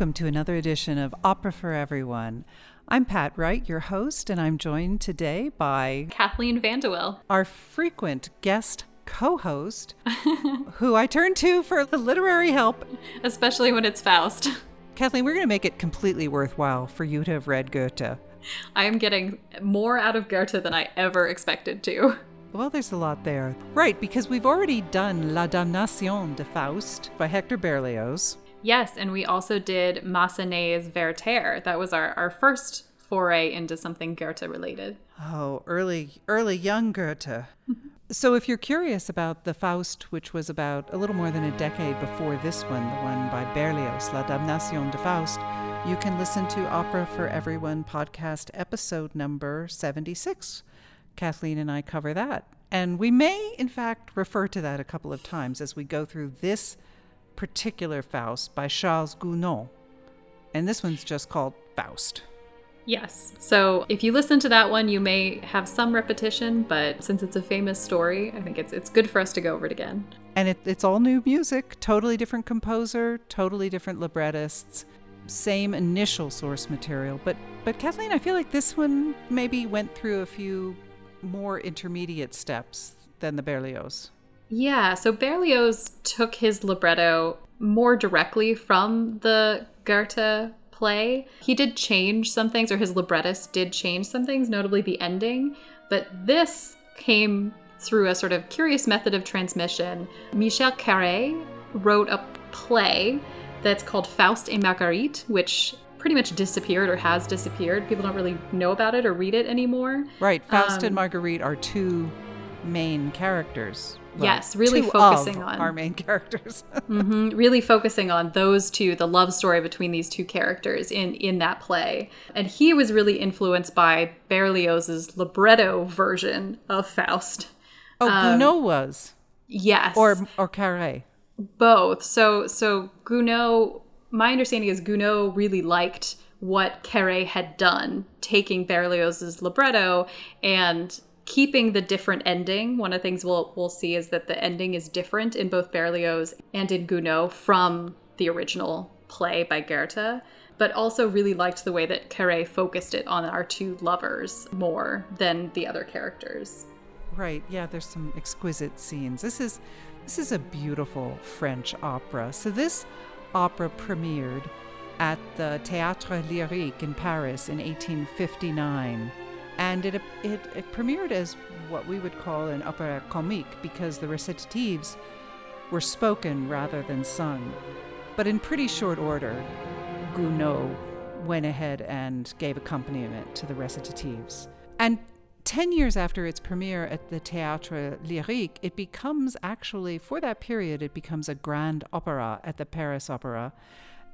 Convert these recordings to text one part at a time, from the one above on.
Welcome to another edition of Opera for Everyone. I'm Pat Wright, your host, and I'm joined today by Kathleen Vandewill, our frequent guest co host, who I turn to for the literary help, especially when it's Faust. Kathleen, we're going to make it completely worthwhile for you to have read Goethe. I am getting more out of Goethe than I ever expected to. Well, there's a lot there. Right, because we've already done La Damnation de Faust by Hector Berlioz. Yes, and we also did Massenet's Werther. That was our, our first foray into something Goethe related. Oh, early, early young Goethe. Mm-hmm. So, if you're curious about the Faust, which was about a little more than a decade before this one, the one by Berlioz, La Damnation de Faust, you can listen to Opera for Everyone podcast episode number 76. Kathleen and I cover that. And we may, in fact, refer to that a couple of times as we go through this particular Faust by Charles Gounod. And this one's just called Faust. Yes. So if you listen to that one, you may have some repetition, but since it's a famous story, I think it's it's good for us to go over it again. And it, it's all new music, totally different composer, totally different librettists, same initial source material. But but Kathleen, I feel like this one maybe went through a few more intermediate steps than the Berlioz. Yeah, so Berlioz took his libretto more directly from the Goethe play. He did change some things, or his librettist did change some things, notably the ending, but this came through a sort of curious method of transmission. Michel Carré wrote a play that's called Faust et Marguerite, which pretty much disappeared or has disappeared. People don't really know about it or read it anymore. Right. Faust um, and Marguerite are two main characters. Well, yes, really focusing on our main characters. mm-hmm, really focusing on those two, the love story between these two characters in in that play. And he was really influenced by Berlioz's libretto version of Faust. Oh, um, Gounod was. Yes. Or or Carré. Both. So so Gounod. My understanding is Gounod really liked what Carré had done, taking Berlioz's libretto and keeping the different ending. One of the things we'll we'll see is that the ending is different in both Berlioz and in Gounod from the original play by Goethe. But also really liked the way that Carré focused it on our two lovers more than the other characters. Right. Yeah, there's some exquisite scenes. This is this is a beautiful French opera. So this opera premiered at the Théâtre Lyrique in Paris in 1859 and it, it, it premiered as what we would call an opera comique because the recitatives were spoken rather than sung. But in pretty short order, Gounod went ahead and gave accompaniment to the recitatives. And 10 years after its premiere at the Théâtre Lyrique, it becomes actually, for that period, it becomes a grand opera at the Paris Opera.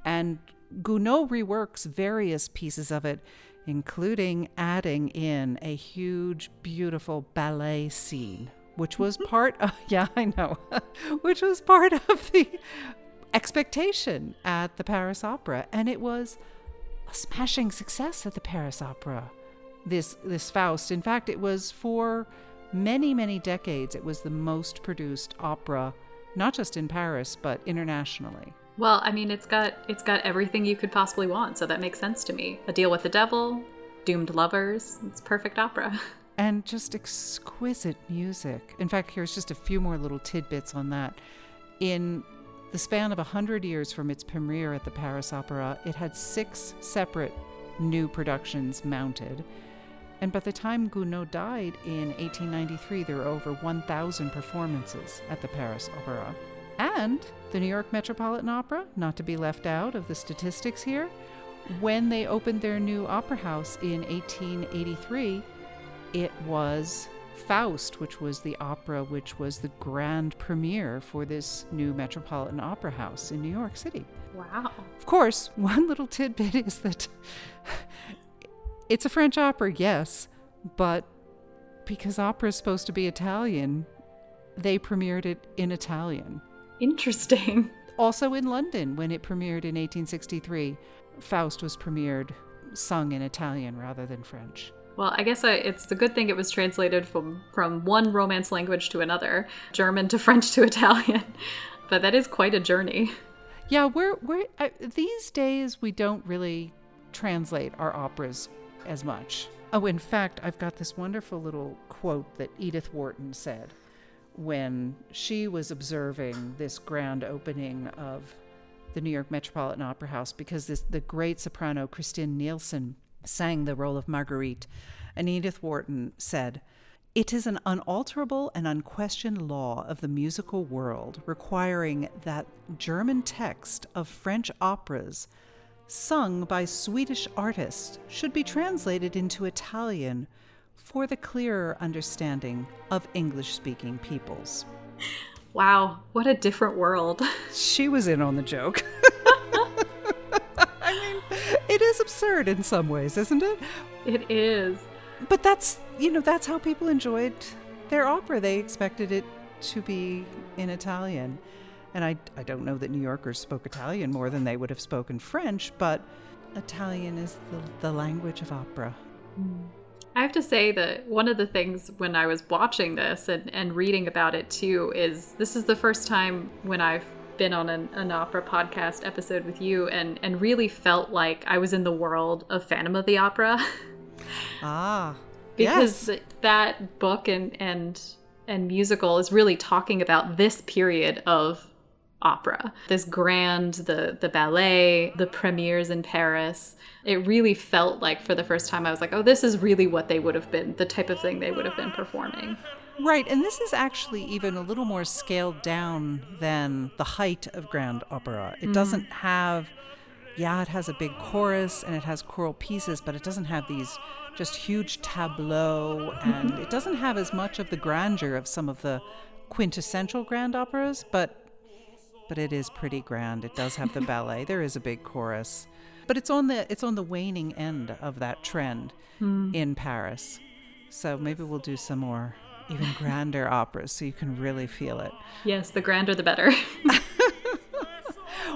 And Gounod reworks various pieces of it including adding in a huge, beautiful ballet scene, which was mm-hmm. part of, yeah, I know, which was part of the expectation at the Paris Opera. And it was a smashing success at the Paris Opera, this, this Faust. In fact, it was for many, many decades, it was the most produced opera, not just in Paris, but internationally. Well, I mean, it's got it's got everything you could possibly want, so that makes sense to me. A deal with the devil, doomed lovers. It's perfect opera. And just exquisite music. In fact, here's just a few more little tidbits on that. In the span of 100 years from its premiere at the Paris Opera, it had six separate new productions mounted. And by the time Gounod died in 1893, there were over 1,000 performances at the Paris Opera. And the New York Metropolitan Opera, not to be left out of the statistics here, when they opened their new opera house in 1883, it was Faust, which was the opera which was the grand premiere for this new Metropolitan Opera House in New York City. Wow. Of course, one little tidbit is that it's a French opera, yes, but because opera is supposed to be Italian, they premiered it in Italian. Interesting. Also in London when it premiered in 1863, Faust was premiered sung in Italian rather than French. Well, I guess I, it's a good thing it was translated from, from one Romance language to another, German to French to Italian. but that is quite a journey. Yeah, we're we're uh, these days we don't really translate our operas as much. Oh, in fact, I've got this wonderful little quote that Edith Wharton said when she was observing this grand opening of the New York Metropolitan Opera House because this, the great soprano Christine Nilsson sang the role of Marguerite. And Edith Wharton said, It is an unalterable and unquestioned law of the musical world requiring that German text of French operas sung by Swedish artists should be translated into Italian for the clearer understanding of English speaking peoples. Wow, what a different world. She was in on the joke. I mean, it is absurd in some ways, isn't it? It is. But that's, you know, that's how people enjoyed their opera. They expected it to be in Italian. And I, I don't know that New Yorkers spoke Italian more than they would have spoken French, but Italian is the, the language of opera. Hmm. I have to say that one of the things when I was watching this and, and reading about it too is this is the first time when I've been on an, an opera podcast episode with you and, and really felt like I was in the world of Phantom of the Opera. Ah. because yes. that book and and and musical is really talking about this period of opera this grand the the ballet the premieres in paris it really felt like for the first time i was like oh this is really what they would have been the type of thing they would have been performing Right, and this is actually even a little more scaled down than the height of grand opera. It mm-hmm. doesn't have, yeah, it has a big chorus and it has choral pieces, but it doesn't have these just huge tableau, mm-hmm. and it doesn't have as much of the grandeur of some of the quintessential grand operas. But, but it is pretty grand. It does have the ballet. There is a big chorus, but it's on the it's on the waning end of that trend hmm. in Paris. So maybe we'll do some more even grander operas so you can really feel it. yes the grander the better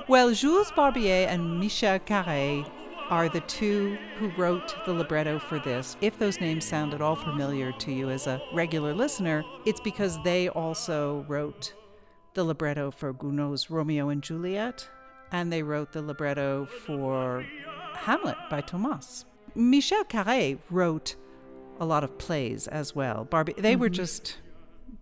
Well, Jules Barbier and Michel Carré are the two who wrote the libretto for this. If those names sound at all familiar to you as a regular listener, it's because they also wrote the libretto for Gounod's Romeo and Juliet, and they wrote the libretto for Hamlet by Thomas. Michel Carré wrote a lot of plays as well. Barbier, they were mm-hmm. just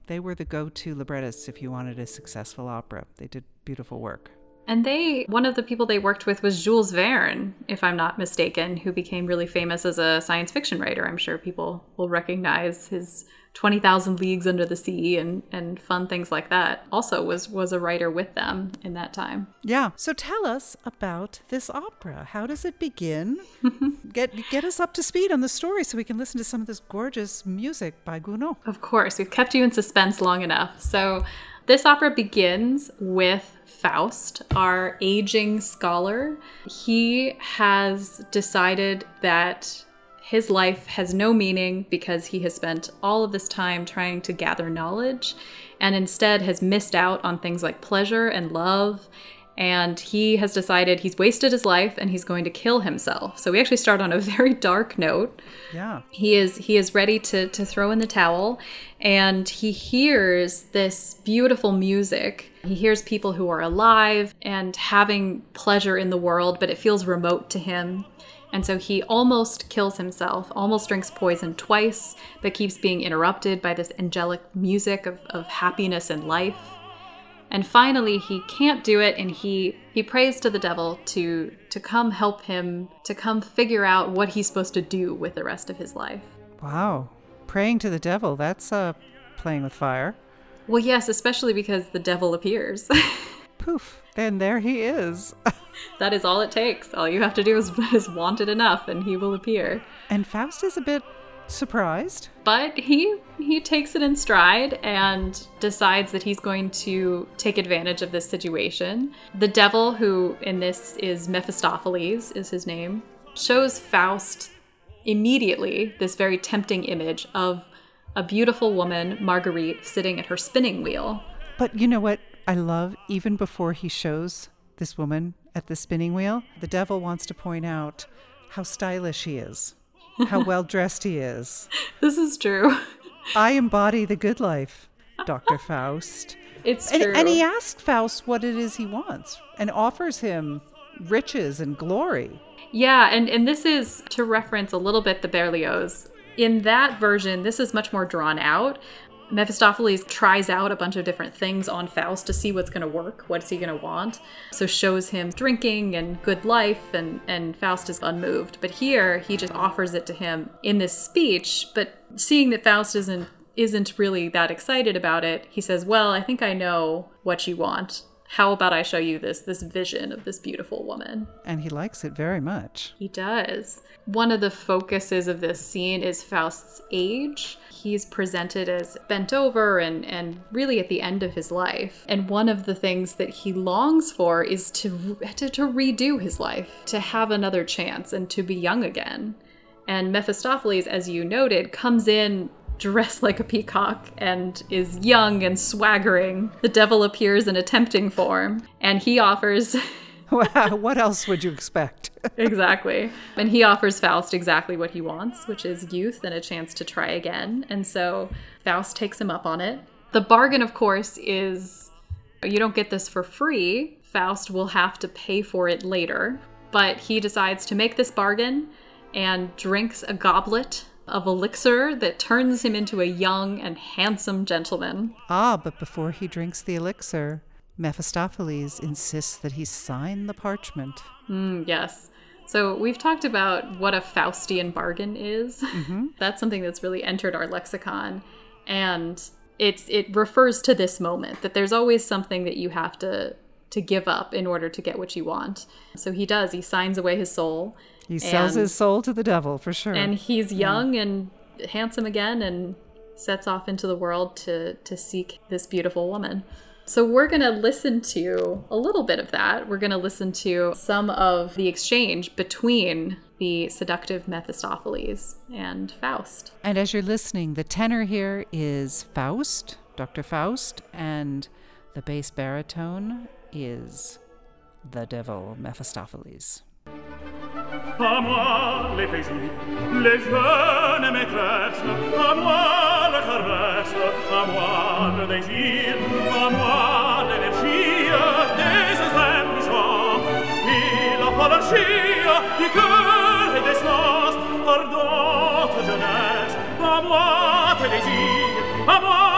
they were the go-to librettists if you wanted a successful opera. They did beautiful work. And they, one of the people they worked with was Jules Verne, if I'm not mistaken, who became really famous as a science fiction writer. I'm sure people will recognize his 20,000 Leagues Under the Sea and, and fun things like that. Also was, was a writer with them in that time. Yeah. So tell us about this opera. How does it begin? get get us up to speed on the story so we can listen to some of this gorgeous music by Gounod. Of course, we've kept you in suspense long enough. So this opera begins with Faust, our aging scholar. He has decided that his life has no meaning because he has spent all of this time trying to gather knowledge and instead has missed out on things like pleasure and love. And he has decided he's wasted his life and he's going to kill himself. So we actually start on a very dark note. Yeah. He is he is ready to to throw in the towel and he hears this beautiful music. He hears people who are alive and having pleasure in the world, but it feels remote to him. And so he almost kills himself, almost drinks poison twice, but keeps being interrupted by this angelic music of, of happiness and life. And finally he can't do it and he he prays to the devil to to come help him to come figure out what he's supposed to do with the rest of his life. Wow. Praying to the devil, that's uh playing with fire. Well, yes, especially because the devil appears. Poof. Then there he is. that is all it takes. All you have to do is, is want it enough and he will appear. and Faust is a bit surprised. But he he takes it in stride and decides that he's going to take advantage of this situation. The devil, who in this is Mephistopheles, is his name, shows Faust immediately this very tempting image of a beautiful woman, Marguerite, sitting at her spinning wheel. But you know what I love? Even before he shows this woman at the spinning wheel, the devil wants to point out how stylish he is, how well dressed he is. This is true. I embody the good life, Dr. Faust. It's And, true. and he asks Faust what it is he wants and offers him riches and glory. Yeah, and, and this is to reference a little bit the Berlioz. In that version, this is much more drawn out. Mephistopheles tries out a bunch of different things on Faust to see what's going to work. What's he going to want? So shows him drinking and good life, and, and Faust is unmoved. But here, he just offers it to him in this speech. But seeing that Faust isn't isn't really that excited about it, he says, "Well, I think I know what you want. How about I show you this this vision of this beautiful woman?" And he likes it very much. He does. One of the focuses of this scene is Faust's age. He's presented as bent over and, and really at the end of his life. And one of the things that he longs for is to, to, to redo his life, to have another chance and to be young again. And Mephistopheles, as you noted, comes in dressed like a peacock and is young and swaggering. The devil appears in a tempting form, and he offers what else would you expect? exactly. And he offers Faust exactly what he wants, which is youth and a chance to try again. And so Faust takes him up on it. The bargain, of course, is you don't get this for free. Faust will have to pay for it later. But he decides to make this bargain and drinks a goblet of elixir that turns him into a young and handsome gentleman. ah, but before he drinks the elixir, Mephistopheles insists that he sign the parchment. Mm, yes. So we've talked about what a Faustian bargain is. That's something that's really entered our lexicon, and it's it refers to this moment that there's always something that you have to to give up in order to get what you want. So he does. He signs away his soul. He sells And- his soul to the devil for sure. and he's young and handsome again and sets off into the world to to seek this beautiful woman so we're going to listen to a little bit of that we're going to listen to some of the exchange between the seductive mephistopheles and faust And as you're listening, the tenor here is Faust, Dr. Faust, and the bass baritone is the devil Mephistopheles. À moi les plaisirs, les jeunes maîtresses, à moi la caresse, à moi le désir, à moi l'énergie des impuissants, et la fallacie du cœur et des sens, ardente jeunesse, à moi tes désirs, à moi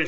te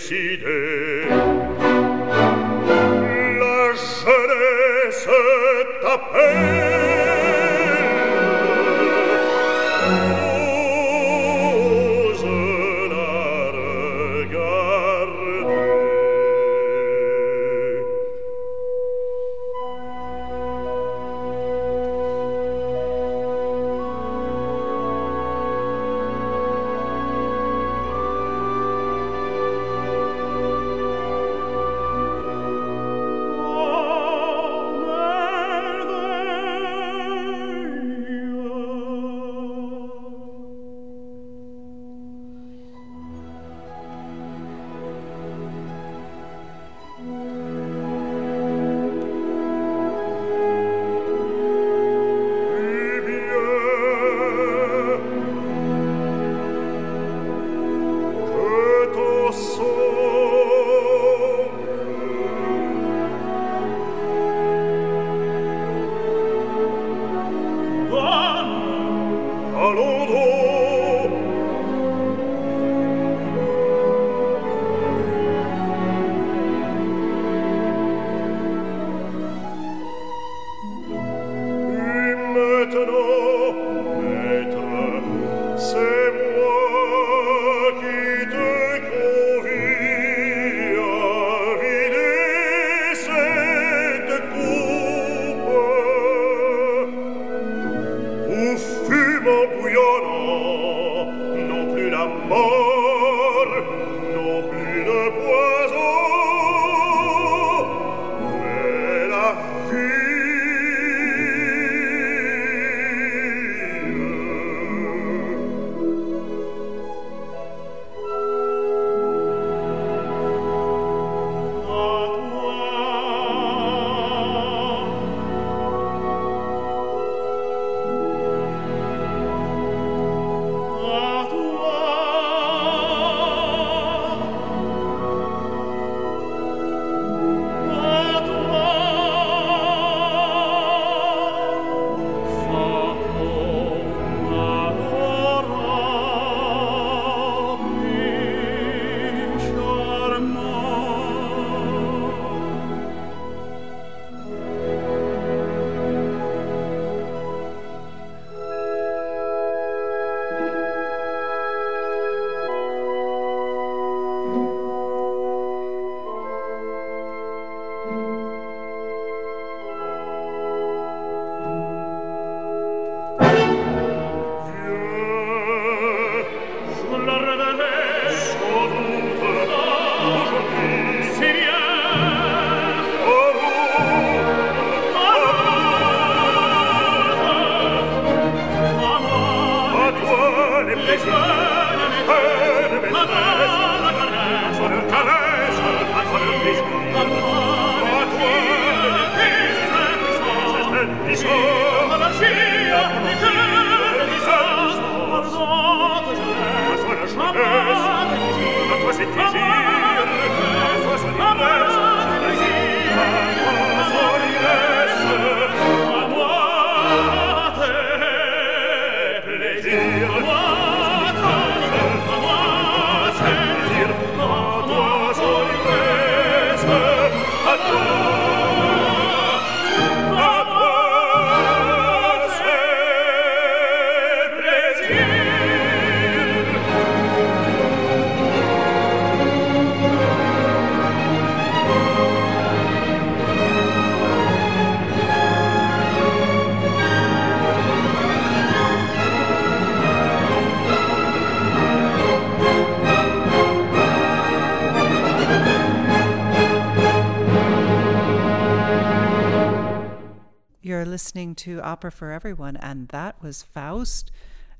listening to Opera for Everyone, and that was Faust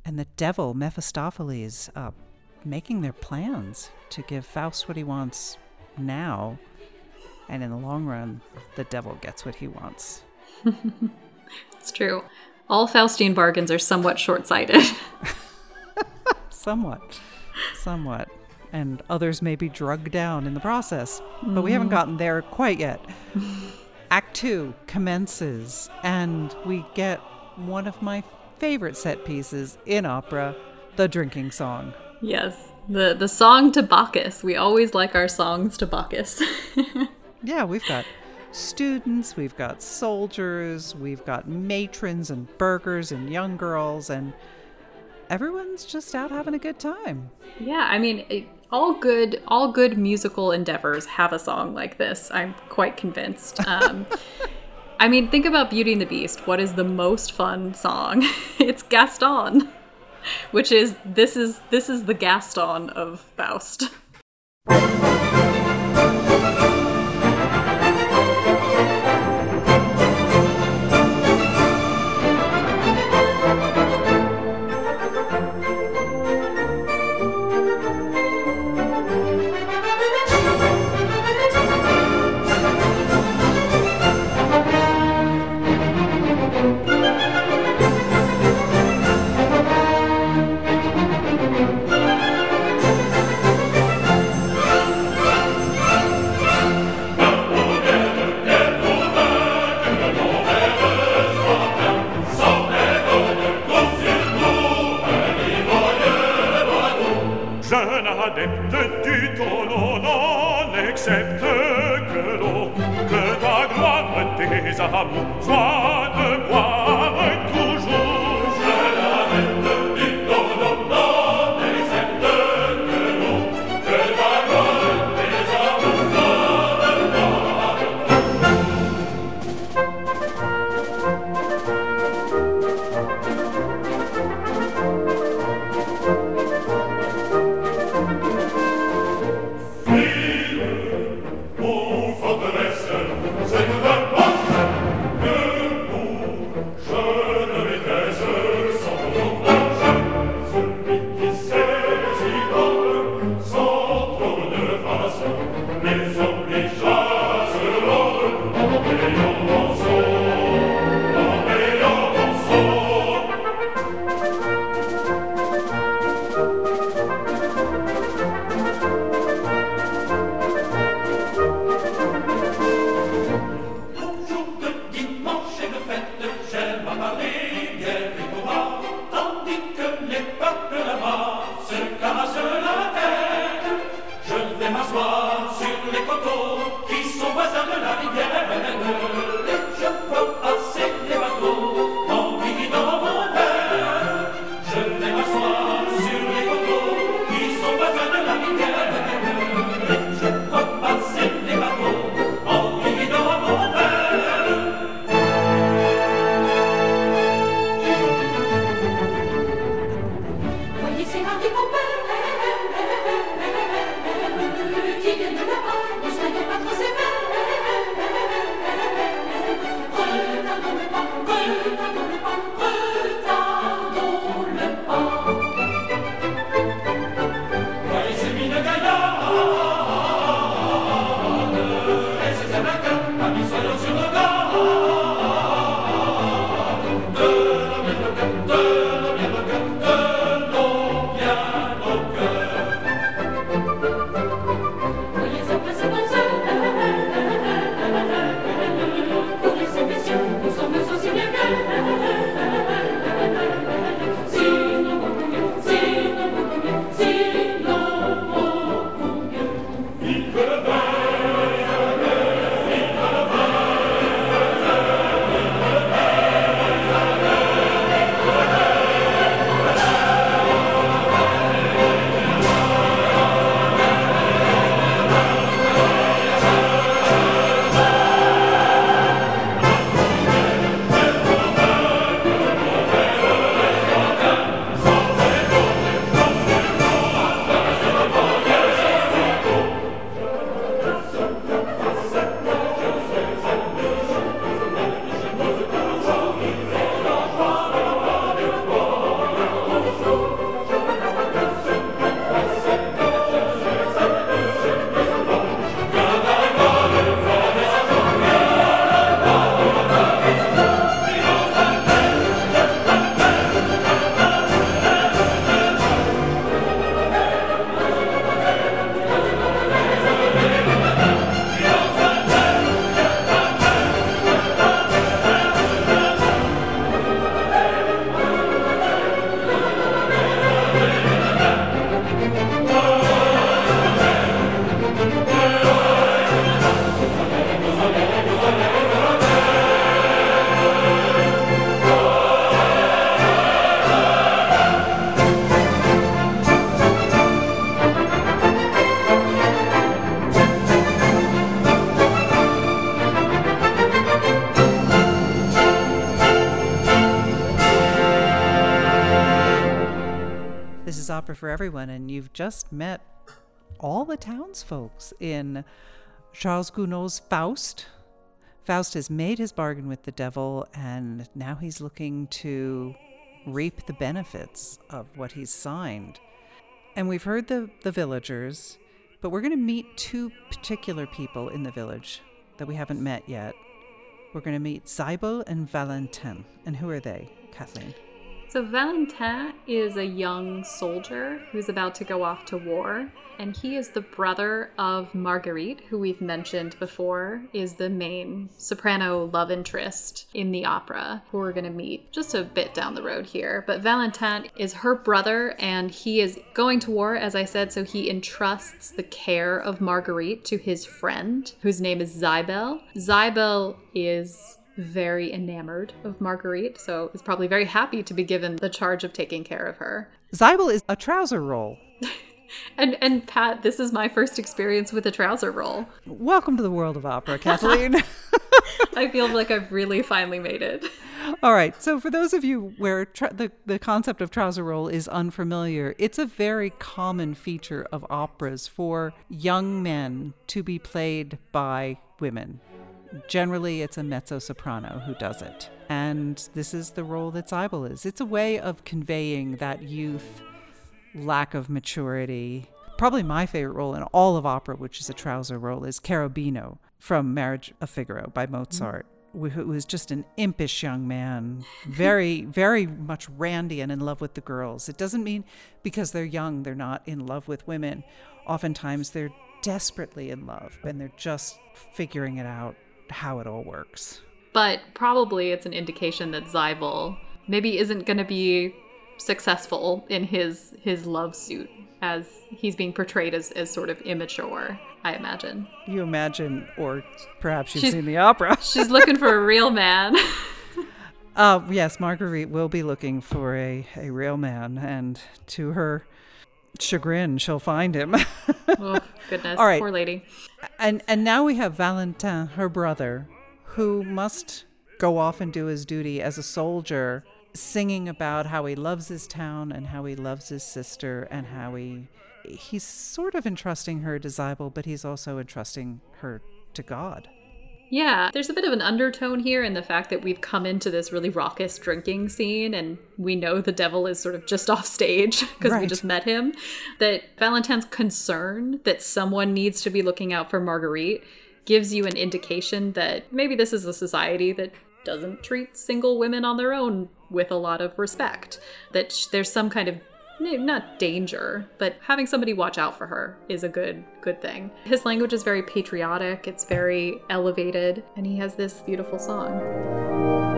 and the devil, Mephistopheles, uh, making their plans to give Faust what he wants now. And in the long run, the devil gets what he wants. it's true. All Faustian bargains are somewhat short sighted. somewhat. Somewhat. And others may be drugged down in the process. But we haven't mm-hmm. gotten there quite yet. Act Two commences, and we get one of my favorite set pieces in opera, the drinking song. Yes, the the song to Bacchus. We always like our songs to Bacchus. yeah, we've got students, we've got soldiers, we've got matrons and burghers and young girls, and everyone's just out having a good time. Yeah, I mean, it, all good all good musical endeavors have a song like this. I'm quite convinced. Um, I mean, think about Beauty and the Beast. What is the most fun song? it's Gaston, which is this is this is the Gaston of Faust. For everyone, and you've just met all the townsfolks in Charles Gounod's Faust. Faust has made his bargain with the devil, and now he's looking to reap the benefits of what he's signed. And we've heard the, the villagers, but we're going to meet two particular people in the village that we haven't met yet. We're going to meet Siebel and Valentin. And who are they, Kathleen? So, Valentin is a young soldier who's about to go off to war, and he is the brother of Marguerite, who we've mentioned before is the main soprano love interest in the opera, who we're going to meet just a bit down the road here. But Valentin is her brother, and he is going to war, as I said, so he entrusts the care of Marguerite to his friend, whose name is Siebel. Siebel is very enamored of Marguerite, so is probably very happy to be given the charge of taking care of her. Siebel is a trouser role. and and Pat, this is my first experience with a trouser role. Welcome to the world of opera, Kathleen. I feel like I've really finally made it. All right. So, for those of you where tra- the, the concept of trouser role is unfamiliar, it's a very common feature of operas for young men to be played by women. Generally, it's a mezzo soprano who does it. And this is the role that Siebel is. It's a way of conveying that youth, lack of maturity. Probably my favorite role in all of opera, which is a trouser role, is Cherubino from Marriage of Figaro by Mozart. Mm-hmm. Who was just an impish young man, very, very much randy and in love with the girls. It doesn't mean because they're young, they're not in love with women. Oftentimes, they're desperately in love and they're just figuring it out how it all works. But probably it's an indication that Siebel maybe isn't going to be successful in his his love suit as he's being portrayed as, as sort of immature, I imagine. You imagine, or perhaps you've She's- seen the opera. She's looking for a real man. Uh, yes, Marguerite will be looking for a, a real man, and to her chagrin, she'll find him. oh, goodness. All right. Poor lady. and and now we have Valentin, her brother, who must go off and do his duty as a soldier, singing about how he loves his town and how he loves his sister and how he he's sort of entrusting her to Siebel, but he's also entrusting her to God. Yeah, there's a bit of an undertone here in the fact that we've come into this really raucous drinking scene and we know the devil is sort of just off stage because we just met him. That Valentine's concern that someone needs to be looking out for Marguerite gives you an indication that maybe this is a society that doesn't treat single women on their own with a lot of respect. That sh- there's some kind of not danger, but having somebody watch out for her is a good good thing. His language is very patriotic, it's very elevated, and he has this beautiful song.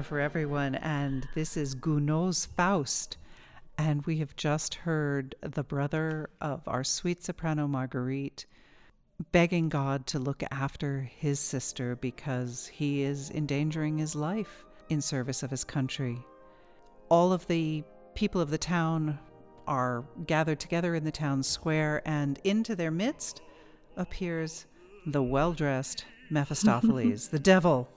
Opera for Everyone, and this is Gounod's Faust. And we have just heard the brother of our sweet soprano Marguerite begging God to look after his sister because he is endangering his life in service of his country. All of the people of the town are gathered together in the town square, and into their midst appears the well dressed Mephistopheles, the devil.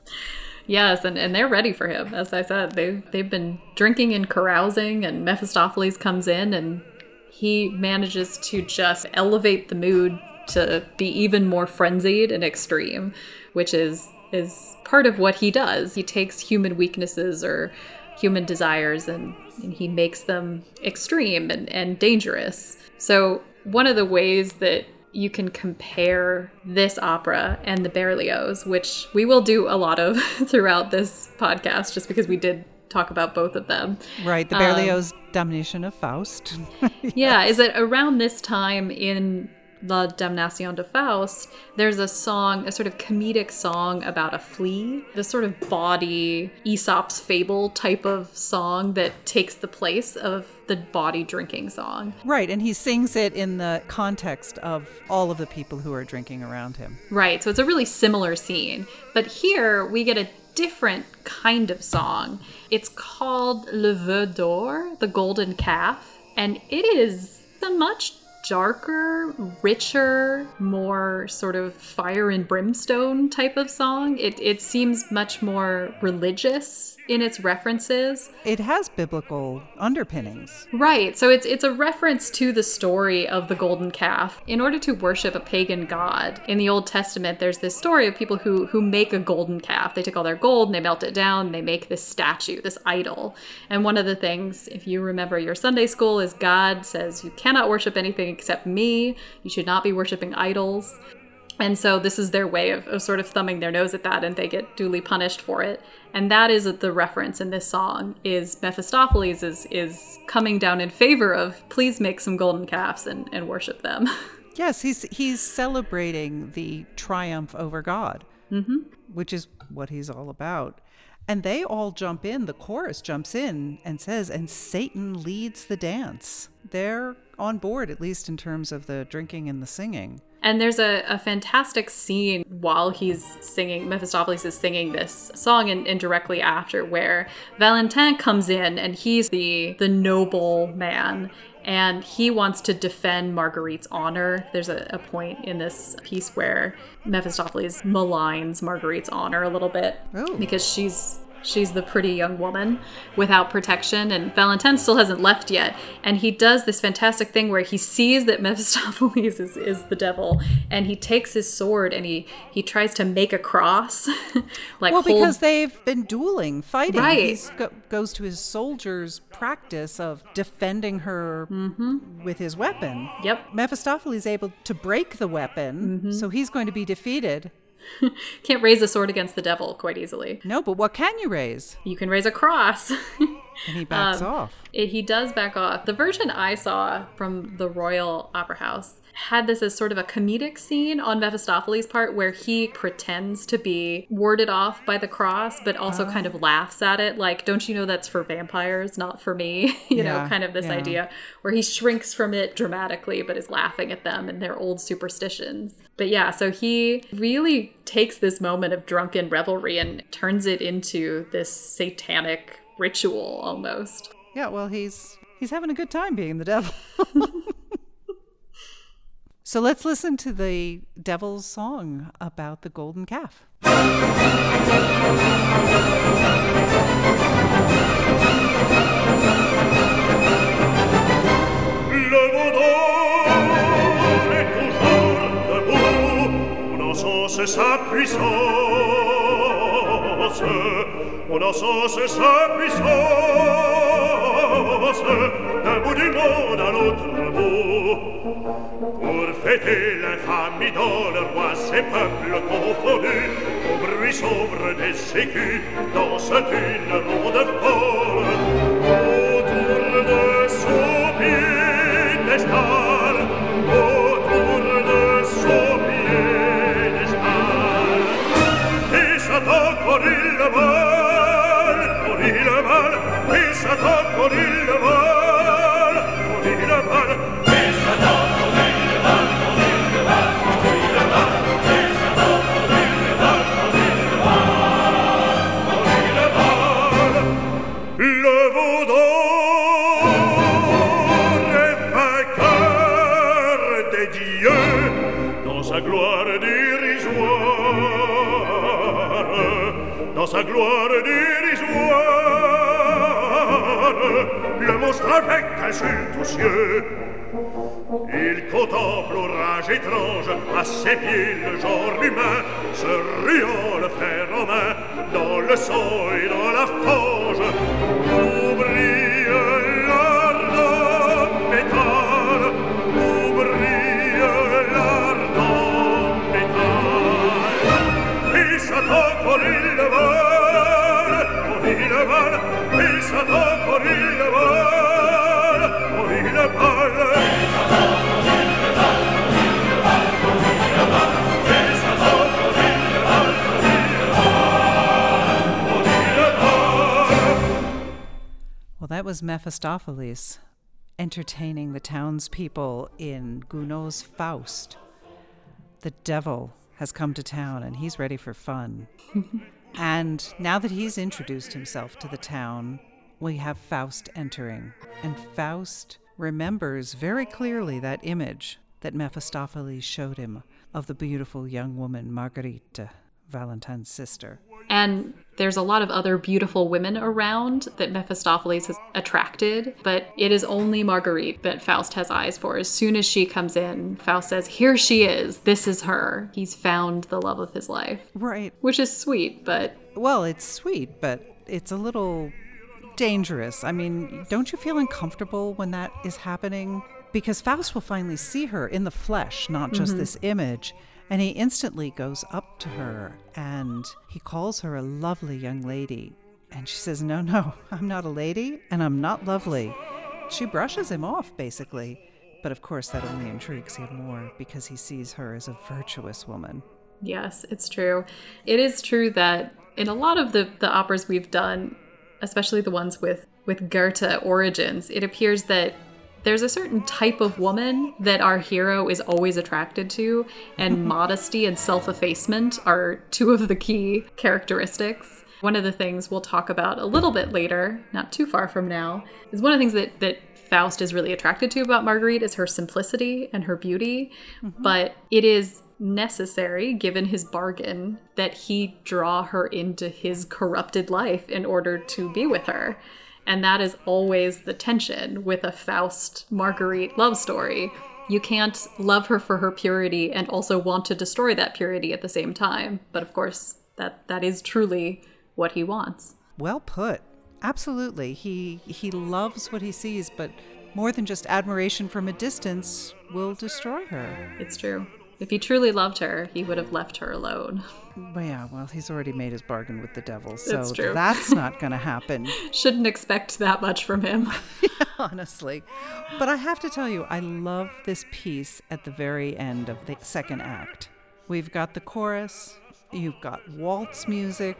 Yes, and, and they're ready for him. As I said, they've, they've been drinking and carousing, and Mephistopheles comes in and he manages to just elevate the mood to be even more frenzied and extreme, which is is part of what he does. He takes human weaknesses or human desires and, and he makes them extreme and, and dangerous. So one of the ways that you can compare this opera and the Berlioz, which we will do a lot of throughout this podcast, just because we did talk about both of them. Right, the Berlioz um, Damnation of Faust. yes. Yeah, is it around this time in La Damnation de Faust, there's a song, a sort of comedic song about a flea, the sort of bawdy Aesop's fable type of song that takes the place of the body drinking song. Right, and he sings it in the context of all of the people who are drinking around him. Right, so it's a really similar scene. But here we get a different kind of song. It's called Le Veau d'Or, the Golden Calf, and it is a much darker, richer, more sort of fire and brimstone type of song. It, it seems much more religious in its references. It has biblical underpinnings. Right. So it's it's a reference to the story of the golden calf. In order to worship a pagan god, in the Old Testament there's this story of people who who make a golden calf. They take all their gold and they melt it down and they make this statue, this idol. And one of the things, if you remember your Sunday school, is God says you cannot worship anything except me. You should not be worshiping idols. And so this is their way of, of, sort of thumbing their nose at that and they get duly punished for it. And that is the reference in this song is Mephistopheles is is coming down in favor of please make some golden calves and, and worship them. Yes, he's he's celebrating the triumph over God, mm-hmm. which is what he's all about. And they all jump in. The chorus jumps in and says, "And Satan leads the dance." They're on board, at least in terms of the drinking and the singing. And there's a, a fantastic scene while he's singing, Mephistopheles is singing this song, and, and directly after, where Valentin comes in and he's the the noble man and he wants to defend Marguerite's honor. There's a, a, point in this piece where Mephistopheles maligns Marguerite's honor a little bit oh. because she's She's the pretty young woman without protection, and Valentin still hasn't left yet. And he does this fantastic thing where he sees that Mephistopheles is, is the devil, and he takes his sword and he he tries to make a cross. like well, hold... because they've been dueling, fighting. Right. He go- goes to his soldiers' practice of defending her mm-hmm. with his weapon. Yep. Mephistopheles is able to break the weapon, mm-hmm. so he's going to be defeated. Can't raise a sword against the devil quite easily. No, but what can you raise? You can raise a cross. and he backs um, off. It, he does back off. The version I saw from the Royal Opera House had this as sort of a comedic scene on Mephistopheles' part where he pretends to be warded off by the cross, but also oh. kind of laughs at it, like, don't you know that's for vampires, not for me? you yeah, know, kind of this yeah. idea where he shrinks from it dramatically, but is laughing at them and their old superstitions. But yeah, so he really takes this moment of drunken revelry and turns it into this satanic ritual almost. Yeah, well, he's he's having a good time being the devil. So let's listen to the devil's song about the golden calf. on sa puissance, d'un bout du monde à l'autre bout. Pour fêter l'infamie dans le roi, ces peuples confondus, au bruit sombre des sécus, dansent une ronde folle. Autour de son piédestal, Satan avec insulte Il contemple orage étrange, à ses pieds le genre humain, se riant le fer en main, dans le sang et dans la fange. Oublie l'or de métal, was Mephistopheles entertaining the townspeople in Gounod's Faust. The devil has come to town and he's ready for fun. and now that he's introduced himself to the town, we have Faust entering. And Faust remembers very clearly that image that Mephistopheles showed him of the beautiful young woman Marguerite, Valentine's sister. And there's a lot of other beautiful women around that Mephistopheles has attracted, but it is only Marguerite that Faust has eyes for. As soon as she comes in, Faust says, Here she is. This is her. He's found the love of his life. Right. Which is sweet, but Well, it's sweet, but it's a little dangerous. I mean, don't you feel uncomfortable when that is happening? Because Faust will finally see her in the flesh, not just mm-hmm. this image. And he instantly goes up to her and he calls her a lovely young lady. And she says, No, no, I'm not a lady and I'm not lovely. She brushes him off, basically. But of course, that only intrigues him more because he sees her as a virtuous woman. Yes, it's true. It is true that in a lot of the, the operas we've done, especially the ones with, with Goethe origins, it appears that there's a certain type of woman that our hero is always attracted to, and modesty and self effacement are two of the key characteristics. One of the things we'll talk about a little bit later, not too far from now, is one of the things that, that Faust is really attracted to about Marguerite is her simplicity and her beauty, mm-hmm. but it is necessary, given his bargain, that he draw her into his corrupted life in order to be with her. And that is always the tension with a Faust Marguerite love story. You can't love her for her purity and also want to destroy that purity at the same time. But of course, that that is truly what he wants. Well put. Absolutely. He he loves what he sees, but more than just admiration from a distance will destroy her. It's true. If he truly loved her, he would have left her alone. But yeah, well, he's already made his bargain with the devil, so That's that's not going to happen, Shouldn't expect that much from him. honestly. But I have to tell you, I love this piece at the very end of the second act. We've got the chorus, you've got waltz music.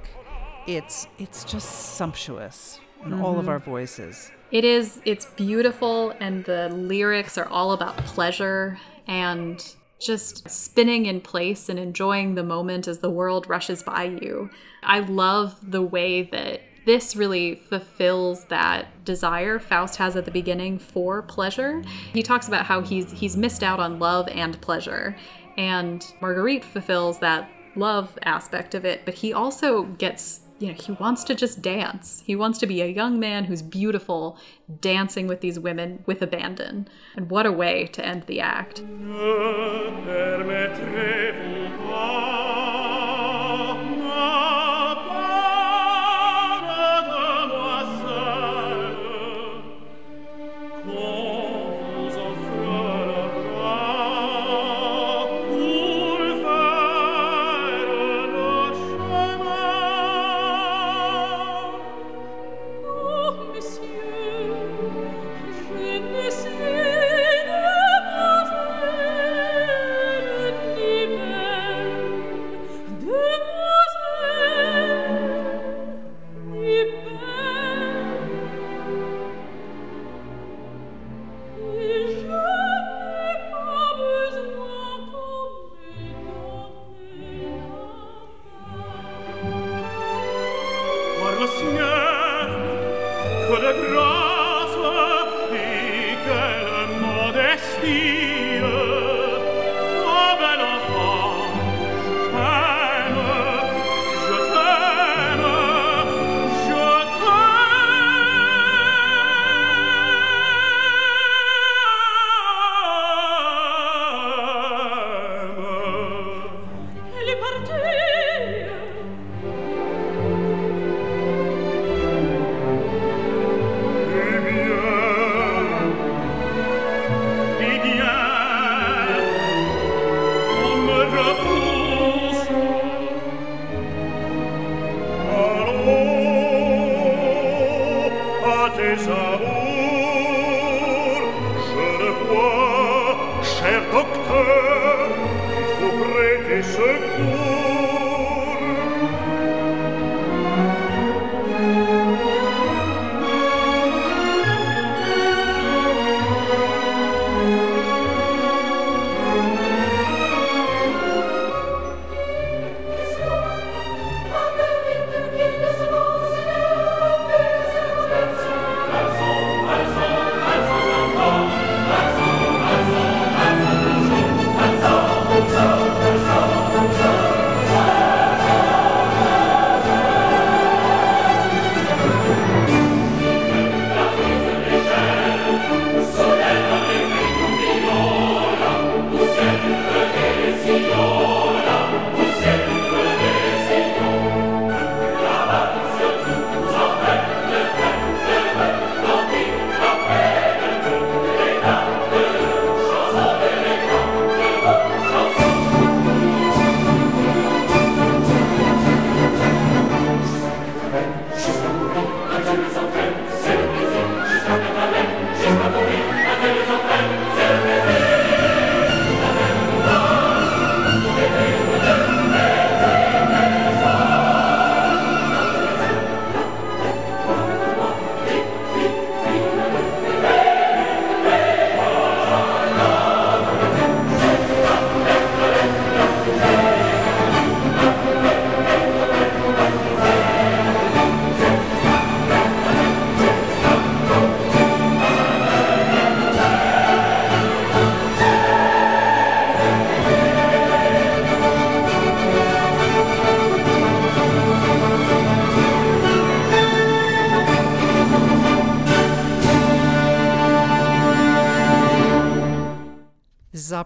It's it's just sumptuous in all of mm-hmm. our voices. It is, it's beautiful, and the lyrics are all about pleasure and just spinning in place and enjoying the moment as the world rushes by you. I love the way that this really fulfills that desire Faust has at the beginning for pleasure. He talks about how he's he's missed out on love and pleasure, and Marguerite fulfills that love aspect of it, but he also gets you know, he wants to just dance. He wants to be a young man who's beautiful, dancing with these women with abandon. And what a way to end the act.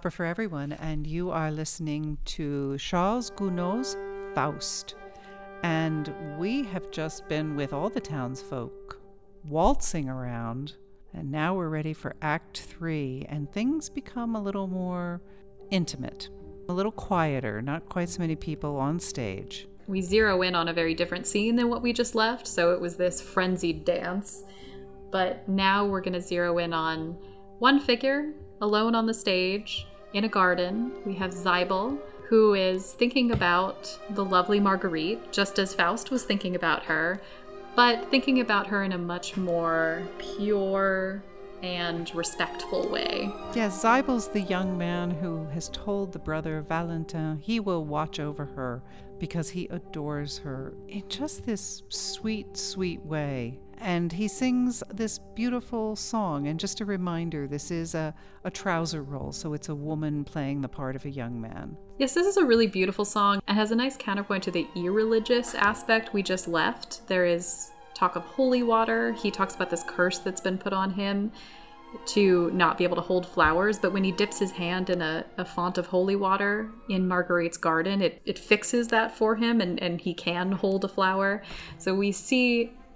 Opera for Everyone, and you are listening to Charles Gounod's Faust. And we have just been with all the townsfolk waltzing around, and now we're ready for Act Three, and things become a little more intimate, a little quieter, not quite so many people on stage. We zero in on a very different scene than what we just left, so it was this frenzied dance. But now we're going to zero in on one figure alone on the stage in a garden. We have Siebel, who is thinking about the lovely Marguerite, just as Faust was thinking about her, but thinking about her in a much more pure and respectful way. Yes, Siebel's the young man who has told the brother Valentin he will watch over her because he adores her in just this sweet, sweet way. And he sings this beautiful song. And just a reminder this is a, a trouser role, so it's a woman playing the part of a young man. Yes, this is a really beautiful song and has a nice counterpoint to the irreligious aspect we just left. There is talk of holy water. He talks about this curse that's been put on him to not be able to hold flowers, but when he dips his hand in a, a font of holy water in Marguerite's garden, it, it fixes that for him and, and he can hold a flower. So we see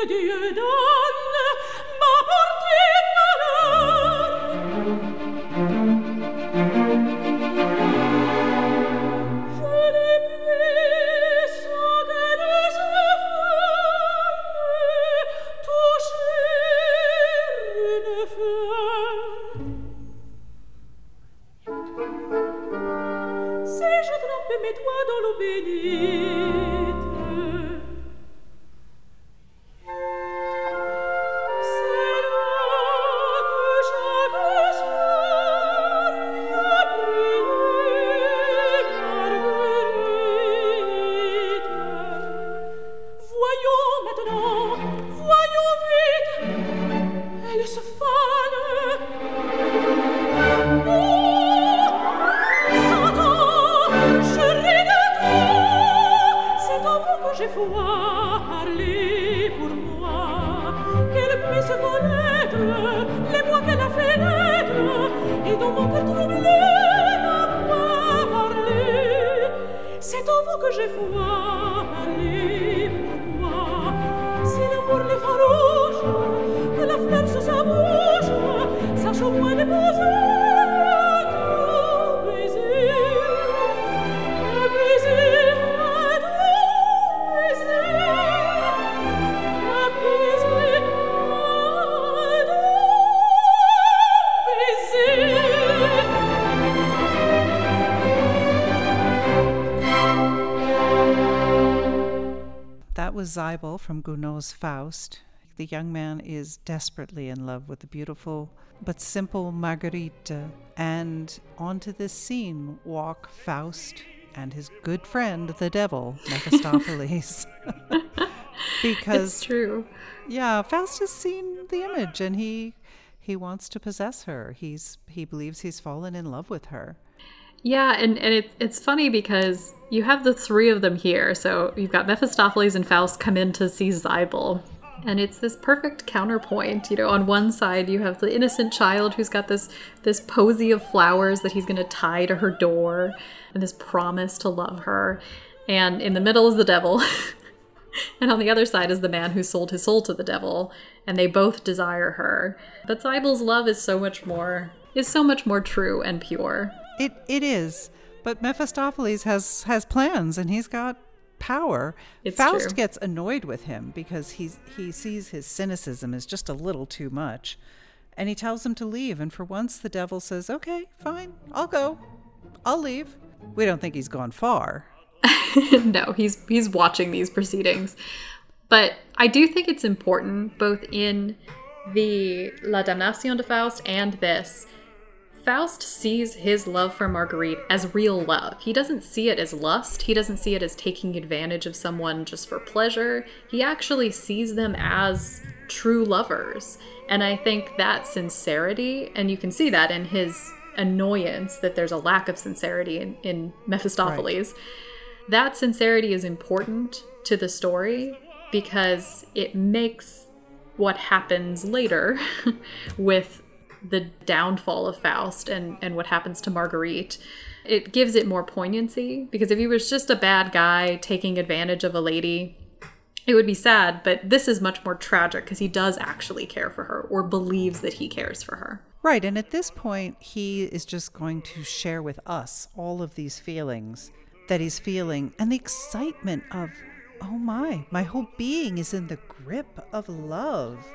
sorcier que Dieu from Gounod's Faust. The young man is desperately in love with the beautiful but simple Marguerite. And onto this scene walk Faust and his good friend, the devil, Mephistopheles. because It's true. yeah, Faust has seen the image and he he wants to possess her. He's he believes he's fallen in love with her. Yeah, and, and it's it's funny because you have the three of them here. So you've got Mephistopheles and Faust come in to see Siebel. And it's this perfect counterpoint. You know, on one side you have the innocent child who's got this this posy of flowers that he's gonna tie to her door and this promise to love her. And in the middle is the devil. and on the other side is the man who sold his soul to the devil, and they both desire her. But Siebel's love is so much more is so much more true and pure. It it is, but Mephistopheles has has plans and he's got power. It's Faust true. gets annoyed with him because he's he sees his cynicism is just a little too much, and he tells him to leave. And for once, the devil says, "Okay, fine, I'll go, I'll leave." We don't think he's gone far. no, he's he's watching these proceedings. But I do think it's important both in the La Damnation de Faust and this. Faust sees his love for Marguerite as real love. He doesn't see it as lust. He doesn't see it as taking advantage of someone just for pleasure. He actually sees them as true lovers. And I think that sincerity, and you can see that in his annoyance that there's a lack of sincerity in, in Mephistopheles that sincerity is important to the story because it makes what happens later with the downfall of Faust and, and what happens to Marguerite. It gives it more poignancy because if he was just a bad guy taking advantage of a lady, it would be sad, but this is much more tragic because he does actually care for her or believes that he cares for her. Right, and at this point, he is just going to share with us all of these feelings that he's feeling and the excitement of, oh my, my whole being is in the grip of love.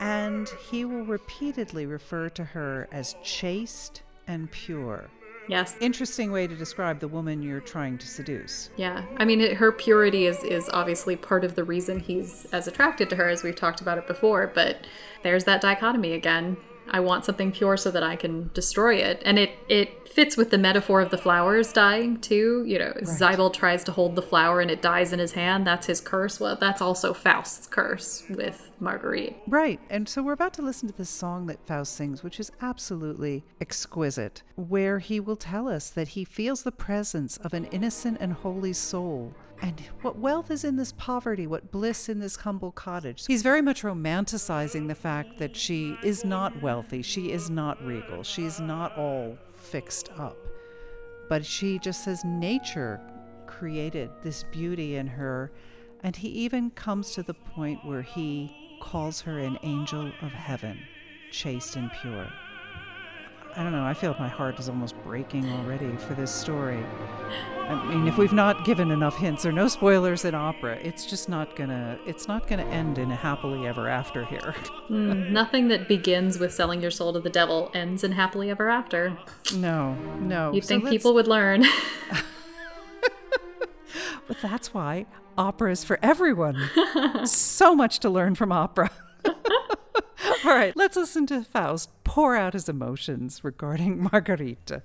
And he will repeatedly refer to her as chaste and pure. Yes. Interesting way to describe the woman you're trying to seduce. Yeah, I mean, it, her purity is is obviously part of the reason he's as attracted to her, as we've talked about it before. But there's that dichotomy again. I want something pure so that I can destroy it, and it it fits with the metaphor of the flowers dying too. You know, Siebel tries to hold the flower and it dies in his hand. That's his curse. Well, that's also Faust's curse with Marguerite. Right. And so we're about to listen to this song that Faust sings, which is absolutely exquisite, where he will tell us that he feels the presence of an innocent and holy soul. And what wealth is in this poverty, what bliss in this humble cottage. He's very much romanticizing the fact that she is not wealthy, she is not regal, she is not all fixed up. But she just says nature created this beauty in her. And he even comes to the point where he calls her an angel of heaven, chaste and pure. I don't know, I feel like my heart is almost breaking already for this story. I mean, if we've not given enough hints or no spoilers in opera, it's just not gonna it's not gonna end in a happily ever after here. Mm, nothing that begins with selling your soul to the devil ends in happily ever after. no, no. You'd So think let's- people would learn. But that's why opera is for everyone. so much to learn from opera. All right, let's listen to Faust pour out his emotions regarding Margarita.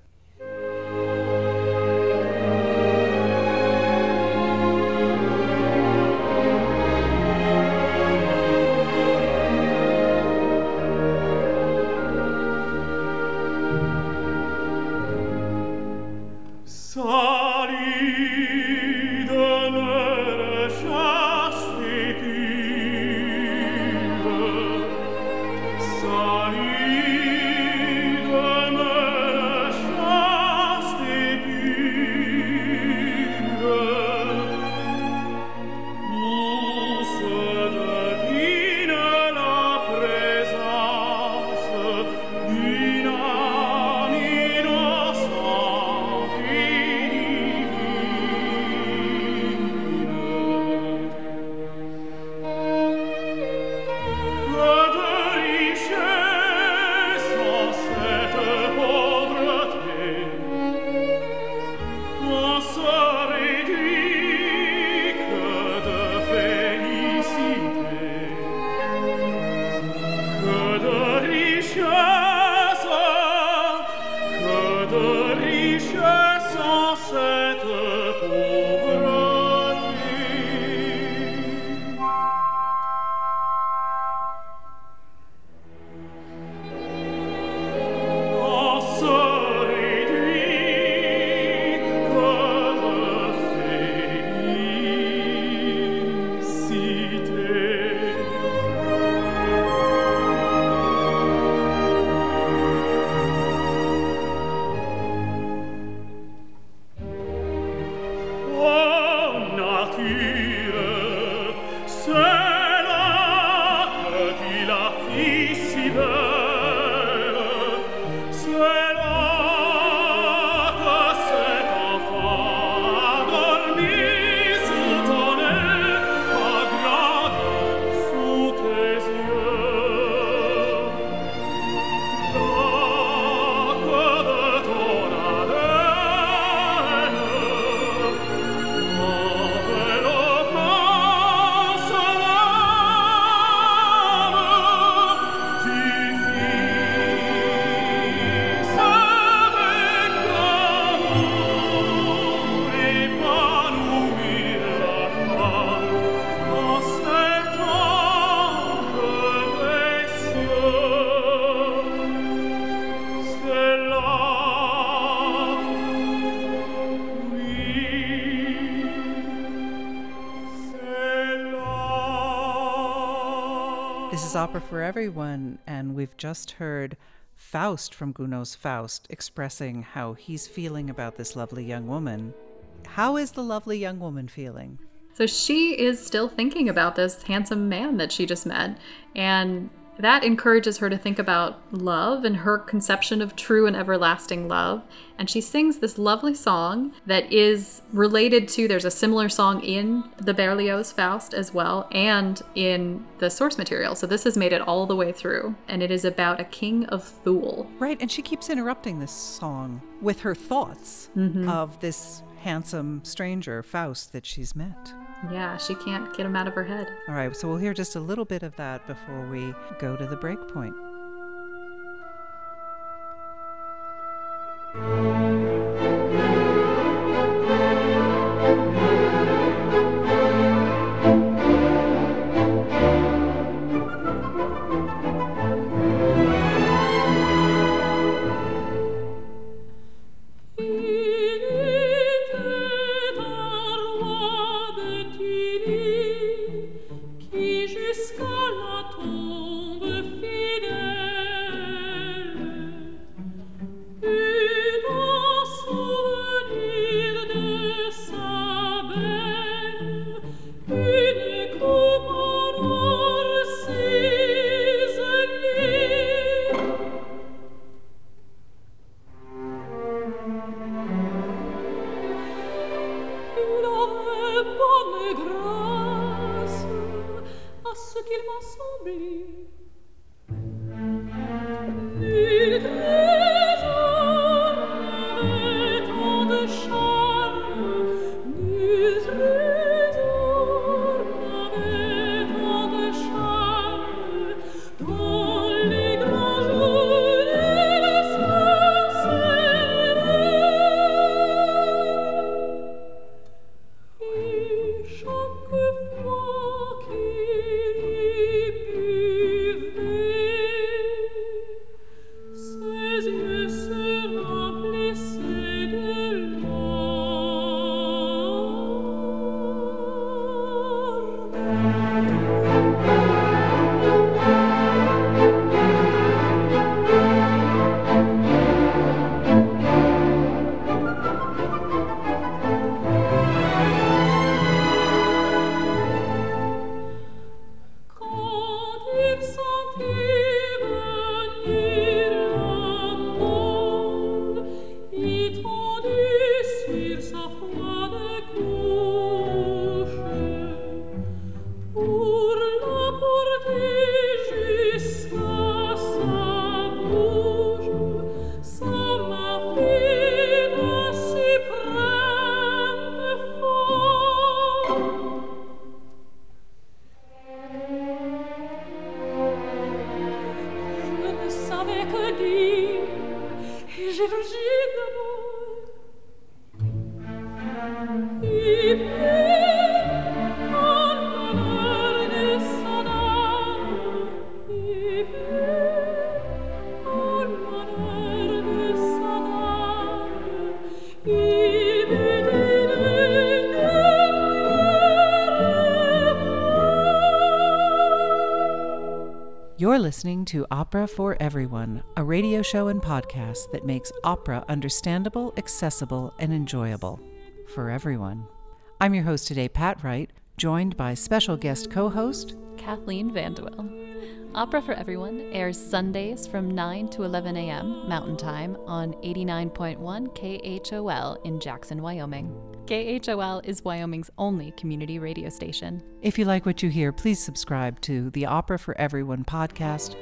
Opera for Everyone, and we've just heard Faust from Gounod's Faust expressing how he's feeling about this lovely young woman. How is the lovely young woman feeling? So she is still thinking about this handsome man that she just met, and that encourages her to think about love and her conception of true and everlasting love. And she sings this lovely song that is related to, there's a similar song in the Berlioz Faust as well, and in the source material. So this has made it all the way through. And it is about a king of Thule. Right, and she keeps interrupting this song with her thoughts mm-hmm. of this handsome stranger, Faust, that she's met. Yeah, she can't get him out of her head. All right, so we'll hear just a little bit of that before we go to the break point. Il listening to Opera for Everyone, a radio show and podcast that makes opera understandable, accessible, and enjoyable for everyone. I'm your host today, Pat Wright, joined by special guest co host Kathleen Vanderwill. Opera for Everyone airs Sundays from 9 to 11 a.m. Mountain Time on 89.1 KHOL in Jackson, Wyoming. KHOL is Wyoming's only community radio station. If you like what you hear, please subscribe to the Opera for Everyone podcast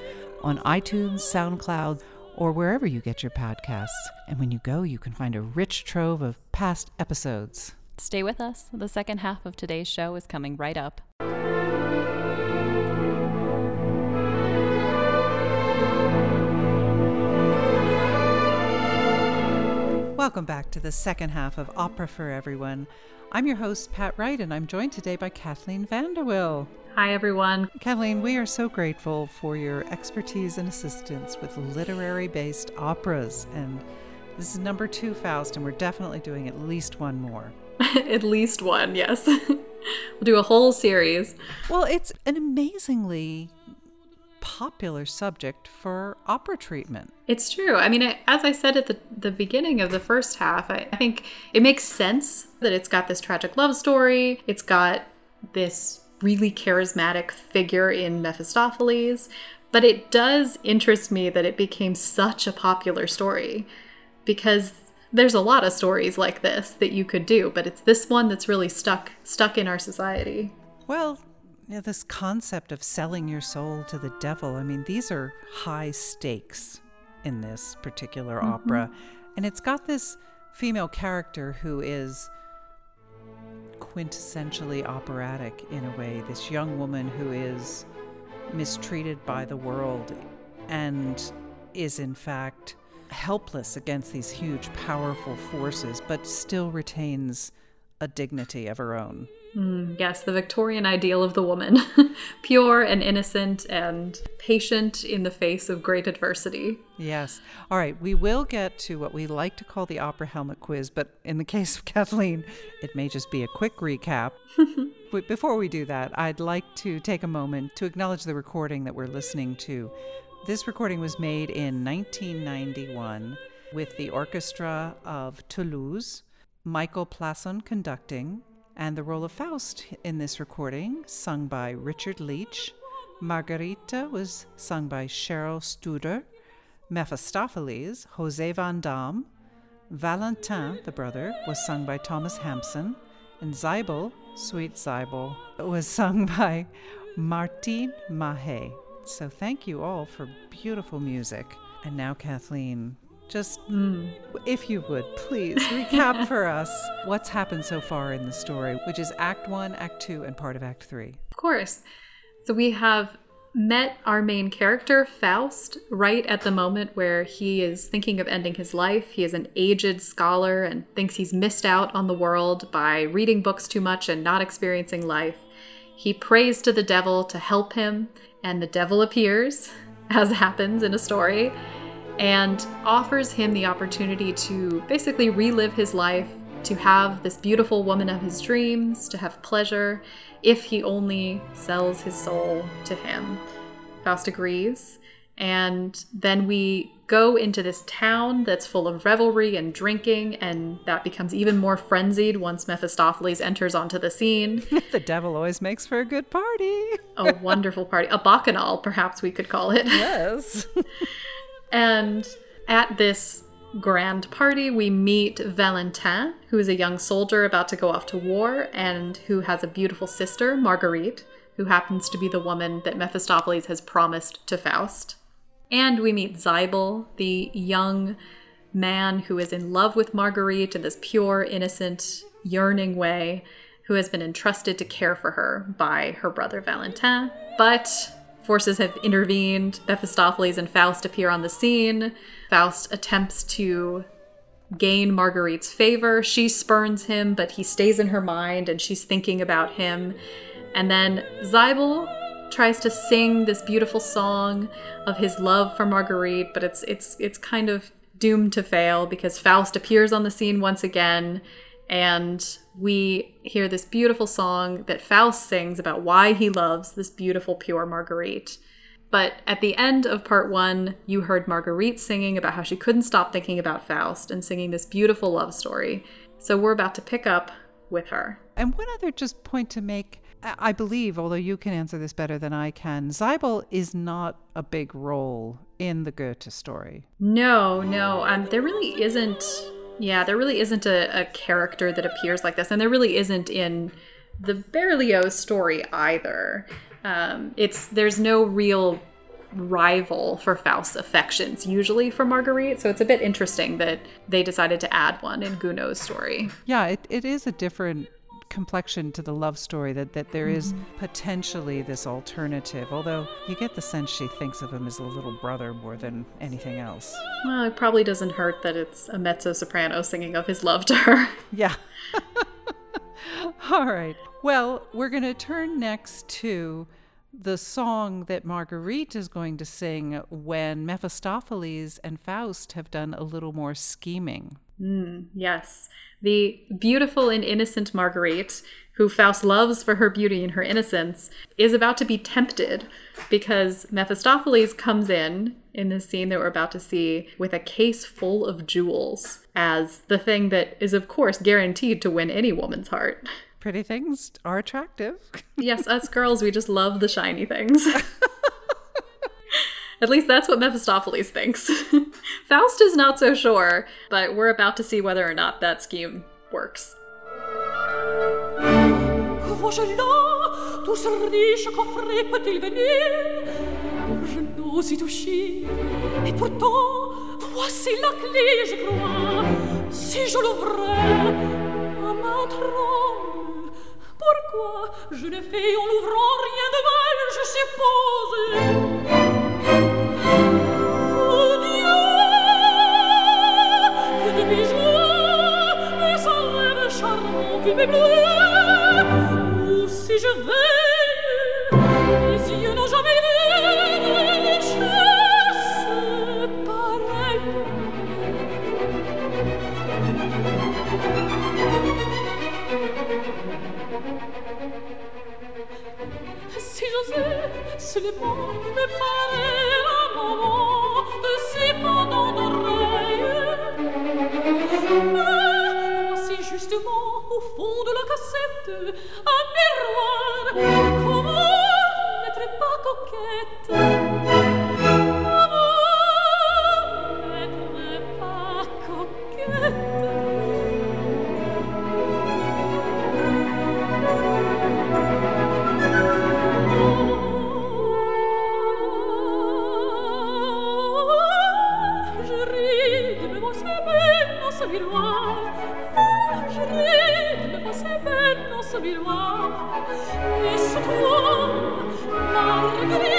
on iTunes, SoundCloud, or wherever you get your podcasts. And when you go, you can find a rich trove of past episodes. Stay with us. The second half of today's show is coming right up. Welcome back to the second half of Opera for Everyone. I'm your host, Pat Wright, and I'm joined today by Kathleen Vanderwill. Hi, everyone. Kathleen, we are so grateful for your expertise and assistance with literary based operas. And this is number two Faust, and we're definitely doing at least one more. At least one, yes. we'll do a whole series. Well, it's an amazingly popular subject for opera treatment. It's true. I mean, as I said at the, the beginning of the first half, I, I think it makes sense that it's got this tragic love story. It's got this really charismatic figure in Mephistopheles. But it does interest me that it became such a popular story because there's a lot of stories like this that you could do, but it's this one that's really stuck stuck in our society. Well, you know, this concept of selling your soul to the devil, I mean, these are high stakes in this particular mm-hmm. opera. And it's got this female character who is quintessentially operatic in a way. This young woman who is mistreated by the world and is, in fact, helpless against these huge, powerful forces, but still retains a dignity of her own. Mm, yes, the Victorian ideal of the woman pure and innocent and patient in the face of great adversity. Yes. All right, we will get to what we like to call the opera helmet quiz, but in the case of Kathleen, it may just be a quick recap. but before we do that, I'd like to take a moment to acknowledge the recording that we're listening to. This recording was made in 1991 with the Orchestra of Toulouse, Michael Plasson conducting, and the role of Faust in this recording, sung by Richard Leech. Margarita was sung by Cheryl Studer. Mephistopheles, Jose Van Dam. Valentin, the brother, was sung by Thomas Hampson. And Siebel, Sweet Siebel, was sung by Martine Mahe. So thank you all for beautiful music. And now, Kathleen, just, mm. if you would, please recap for us what's happened so far in the story, which is Act One, Act Two, and part of Act Three. Of course. So we have met our main character, Faust, right at the moment where he is thinking of ending his life. He is an aged scholar and thinks he's missed out on the world by reading books too much and not experiencing life. He prays to the devil to help him, and the devil appears, as happens in a story, and offers him the opportunity to basically relive his life, to have this beautiful woman of his dreams, to have pleasure, if he only sells his soul to him. Faust agrees, and then we go into this town that's full of revelry and drinking, and that becomes even more frenzied once Mephistopheles enters onto the scene. the devil always makes for a good party. a wonderful party. A bacchanal, perhaps we could call it. Yes. And at this grand party, we meet Valentin, who is a young soldier about to go off to war and who has a beautiful sister, Marguerite, who happens to be the woman that Mephistopheles has promised to Faust. And we meet Siebel, the young man who is in love with Marguerite in this pure, innocent, yearning way, who has been entrusted to care for her by her brother Valentin. But Forces have intervened. Mephistopheles and Faust appear on the scene. Faust attempts to gain Marguerite's favor. She spurns him, but he stays in her mind and she's thinking about him. And then Siebel tries to sing this beautiful song of his love for Marguerite, but it's it's it's kind of doomed to fail because Faust appears on the scene once again and we hear this beautiful song that Faust sings about why he loves this beautiful, pure Marguerite. But at the end of part one, you heard Marguerite singing about how she couldn't stop thinking about Faust and singing this beautiful love story. So we're about to pick up with her. And one other just point to make I believe, although you can answer this better than I can, Siebel is not a big role in the Goethe story. No, no. Um, there really isn't yeah, there really isn't a, a character that appears like this, and there really isn't in the Berlioz story either. Um, it's there's no real rival for Faust's affections usually for Marguerite, so it's a bit interesting that they decided to add one in Gounod's story. Yeah, it, it is a different complexion to the love story that, that there is mm-hmm. potentially this alternative, although you get the sense she thinks of him as a little brother more than anything else. Well, it probably doesn't hurt that it's a mezzo soprano singing of his love to her. Yeah. All right. Well, we're going to turn next to the song that Marguerite is going to sing when Mephistopheles and Faust have done a little more scheming. Mm, yes. The beautiful and innocent Marguerite, who Faust loves for her beauty and her innocence, is about to be tempted because Mephistopheles comes in in this scene that we're about to see with a case full of jewels as the thing that is, of course, guaranteed to win any woman's heart. Pretty things are attractive. Yes, us girls, we just love the shiny things. At least that's what Mephistopheles thinks. Faust is not so sure, but we're about to see whether or not that scheme works. Pourquoi Je ne fais en l'ouvrant rien de mal Je suppose. Oh Dieu Que de bijoux Et son rêve charmant qui m'éblouit seulement me parer un moment de ces pendants d'oreilles Ah, Voici justement au fond de la cassette un miroir. subir moi et toi Marguerite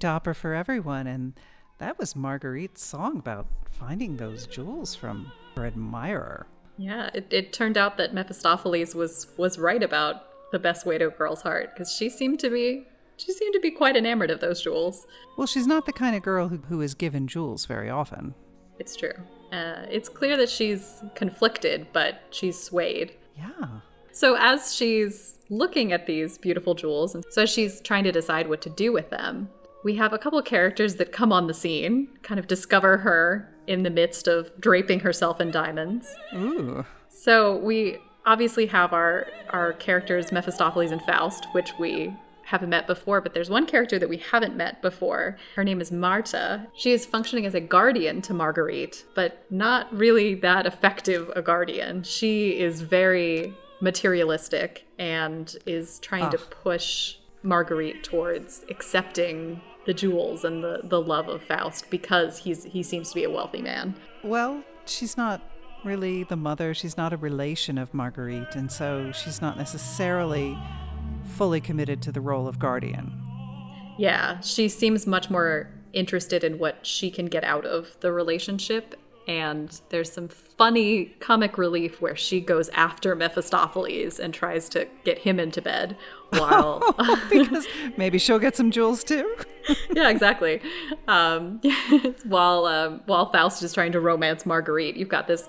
to Opera for Everyone, and that was Marguerite's song about finding those jewels from her admirer. Yeah, it, it turned out that Mephistopheles was was right about the best way to a girl's heart because she seemed to be she seemed to be quite enamored of those jewels. Well, she's not the kind of girl who, who is given jewels very often. It's true. Uh, it's clear that she's conflicted, but she's swayed. Yeah. So as she's looking at these beautiful jewels, and so she's trying to decide what to do with them, we have a couple of characters that come on the scene, kind of discover her in the midst of draping herself in diamonds. Ooh. So we obviously have our our characters Mephistopheles and Faust, which we haven't met before, but there's one character that we haven't met before. Her name is Marta. She is functioning as a guardian to Marguerite, but not really that effective a guardian. She is very materialistic and is trying to ah. push Marguerite towards accepting the jewels and the, the love of Faust because he's he seems to be a wealthy man. Well, she's not really the mother. She's not a relation of Marguerite, and so she's not necessarily fully committed to the role of guardian. Yeah, she seems much more interested in what she can get out of the relationship. And there's some funny comic relief where she goes after Mephistopheles and tries to get him into bed while. because maybe she'll get some jewels too. yeah, exactly. Um, while um, while Faust is trying to romance Marguerite, you've got this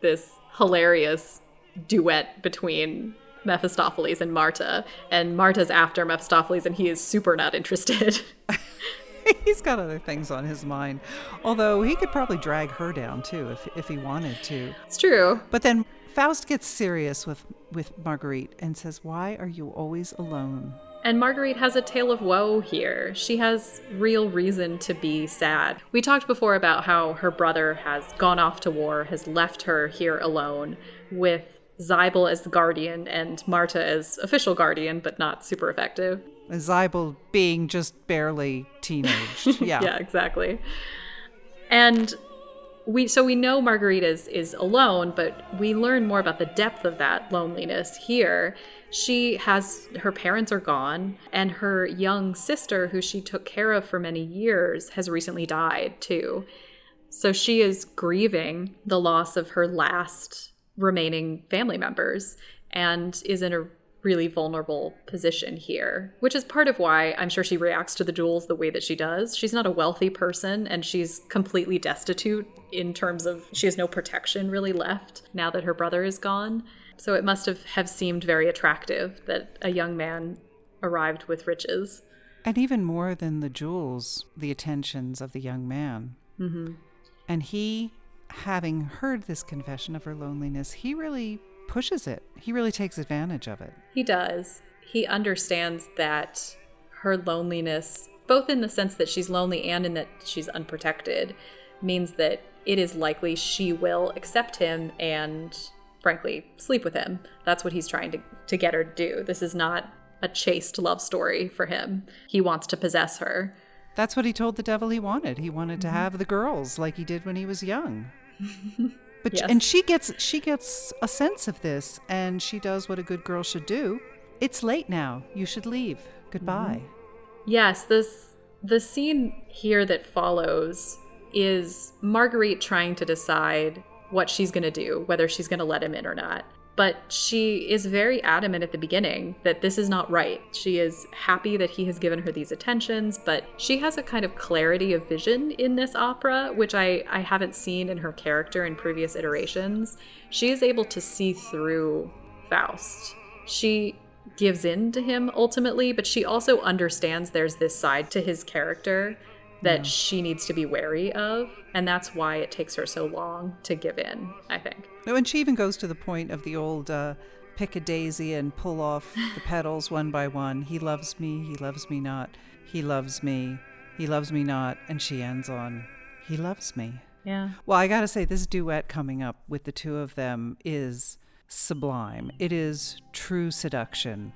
this hilarious duet between Mephistopheles and Marta, and Marta's after Mephistopheles, and he is super not interested. He's got other things on his mind. Although he could probably drag her down too if, if he wanted to. it's true. But then Faust gets serious with, with Marguerite and says, Why are you always alone? And Marguerite has a tale of woe here. She has real reason to be sad. We talked before about how her brother has gone off to war, has left her here alone with Siebel as the guardian and Marta as official guardian, but not super effective. Siebel being just barely teenaged. Yeah. yeah, exactly. And we so we know Marguerite is is alone, but we learn more about the depth of that loneliness here. She has her parents are gone, and her young sister, who she took care of for many years, has recently died too. So she is grieving the loss of her last remaining family members and is in a really vulnerable position here, which is part of why I'm sure she reacts to the jewels the way that she does. She's not a wealthy person and she's completely destitute in terms of she has no protection really left now that her brother is gone. So it must have, have seemed very attractive that a young man arrived with riches. And even more than the jewels, the attentions of the young man. Mm-hmm. And he, having heard this confession of her loneliness, he really pushes it. He really takes advantage of it. He does. He understands that her loneliness, both in the sense that she's lonely and in that she's unprotected, means that it is likely she will accept him and, frankly, sleep with him. That's what he's trying to, to get her to do. This is not a chaste love story for him. He wants to possess her. That's what he told the devil he wanted. He wanted to mm-hmm. have the girls like he did when he was young. But Yes. and she gets she gets a sense of this and she does what a good girl should do. It's late now. You should leave. Goodbye. Mm-hmm. Yes, this the scene here that follows is Marguerite trying to decide what she's going to do, whether she's going to let him in or not. But she is very adamant at the beginning that this is not right. She is happy that he has given her these attentions, but she has a kind of clarity of vision in this opera, which I, I haven't seen in her character in previous iterations. She is able to see through Faust. She gives in to him ultimately, but she also understands there's this side to his character that she needs to be wary of, and that's why it takes her so long to give in, I think. No, and she even goes to the point of the old uh, pick a daisy and pull off the petals one by one. He loves me, he loves me not. He loves me, he loves me not. And she ends on, he loves me. Yeah. Well, I gotta say, this duet coming up with the two of them is sublime. It is true seduction.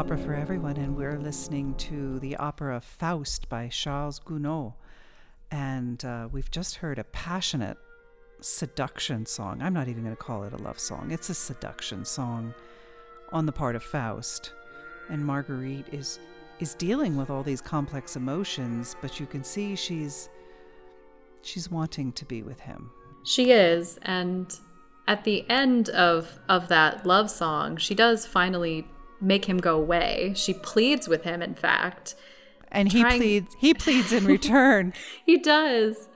Opera for Everyone, and we're listening to the opera Faust by Charles Gounod. And uh, we've just heard a passionate seduction song. I'm not even going to call it a love song, it's a seduction song on the part of Faust. And Marguerite is is dealing with all these complex emotions, but you can see she's she's wanting to be with him. She is, and at the end of of that love song, she does finally make him go away. She pleads with him, in fact. And he Trying- pleads he pleads in return. He does.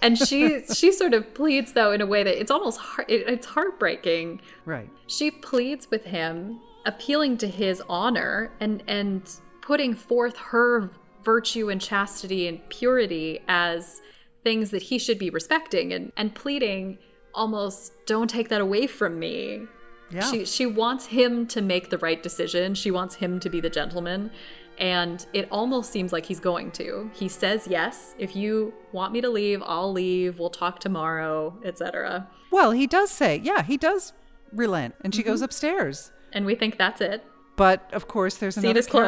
And she she sort of pleads though in a way that it's almost heart, it, it's heartbreaking. right. She pleads with him, appealing to his honor and and putting forth her virtue and chastity and purity as things that he should be respecting and and pleading almost don't take that away from me. Yeah. She she wants him to make the right decision. She wants him to be the gentleman. And it almost seems like he's going to. He says yes. If you want me to leave, I'll leave. We'll talk tomorrow, etc. Well, he does say, yeah, he does relent, and she mm-hmm. goes upstairs. And we think that's it. But of course, there's another Scene is char-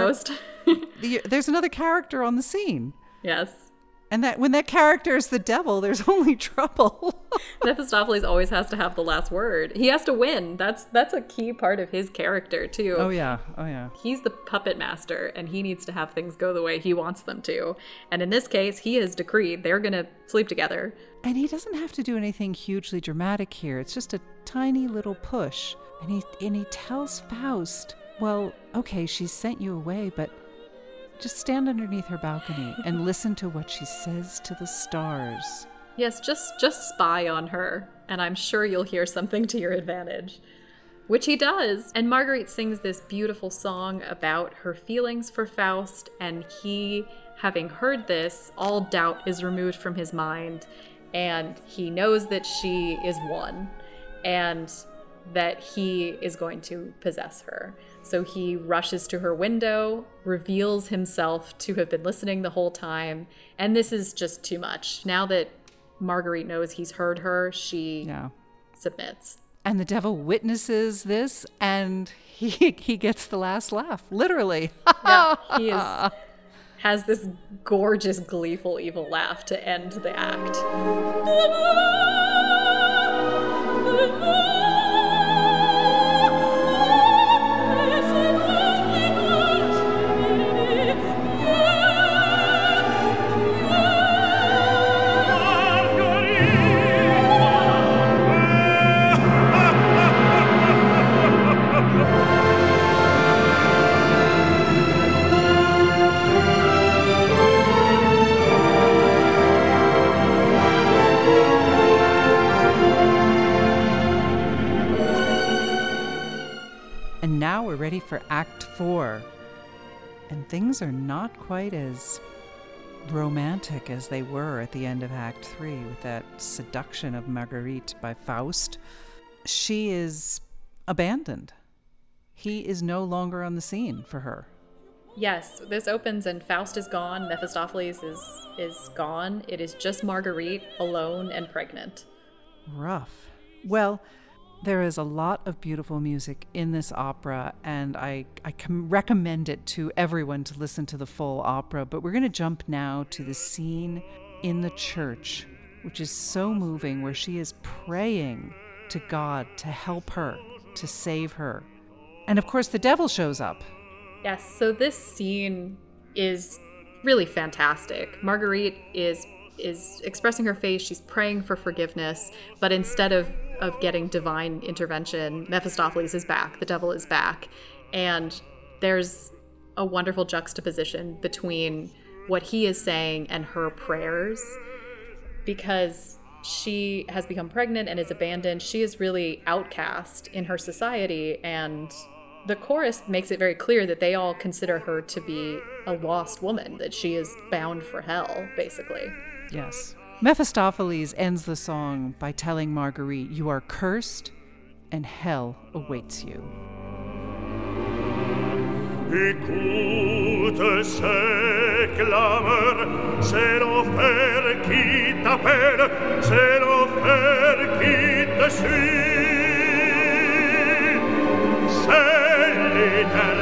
closed. there's another character on the scene, yes. And that when that character is the devil, there's only trouble. Mephistopheles always has to have the last word. He has to win. That's that's a key part of his character too. oh yeah, oh yeah. He's the puppet master and he needs to have things go the way he wants them to. And in this case, he has decreed they're going to sleep together. And he doesn't have to do anything hugely dramatic here. It's just a tiny little push, and he and he tells Faust, "Well, okay, she's sent you away, but." Just stand underneath her balcony and listen to what she says to the stars. Yes, just just spy on her and I'm sure you'll hear something to your advantage. Which he does. And Marguerite sings this beautiful song about her feelings for Faust and he having heard this, all doubt is removed from his mind and he knows that she is one and that he is going to possess her. So he rushes to her window, reveals himself to have been listening the whole time, and this is just too much. Now that Marguerite knows he's heard her, she Yeah. submits. And the devil witnesses this and he he gets the last laugh, literally. Yeah, he is has this gorgeous, gleeful, evil laugh to end the act. we're ready for Act Four. And things are not quite as romantic as they were at the end of Act Three with that seduction of Marguerite by Faust. She is abandoned. He is no longer on the scene for her. Yes, this opens and Faust is gone, Mephistopheles is is gone. It is just Marguerite alone and pregnant. Rough. Well, there is a lot of beautiful music in this opera, and I, I com- recommend it to everyone to listen to the full opera. But we're going to jump now to the scene in the church, which is so moving, where she is praying to God to help her, to save her. And of course, the devil shows up. Yes, so this scene is really fantastic. Marguerite is is expressing her faith, she's praying for forgiveness, but instead of of getting divine intervention, Mephistopheles is back, the devil is back. And there's a wonderful juxtaposition between what he is saying and her prayers because she has become pregnant and is abandoned. She is really outcast in her society and the chorus makes it very clear that they all consider her to be a lost woman, that she is bound for hell, basically. Yes. Mephistopheles ends the song by telling Marguerite, You are cursed, and hell awaits you. Écoute c'est l'enfer qui t'appelle, c'est l'enfer qui te suit. C'est l'éternel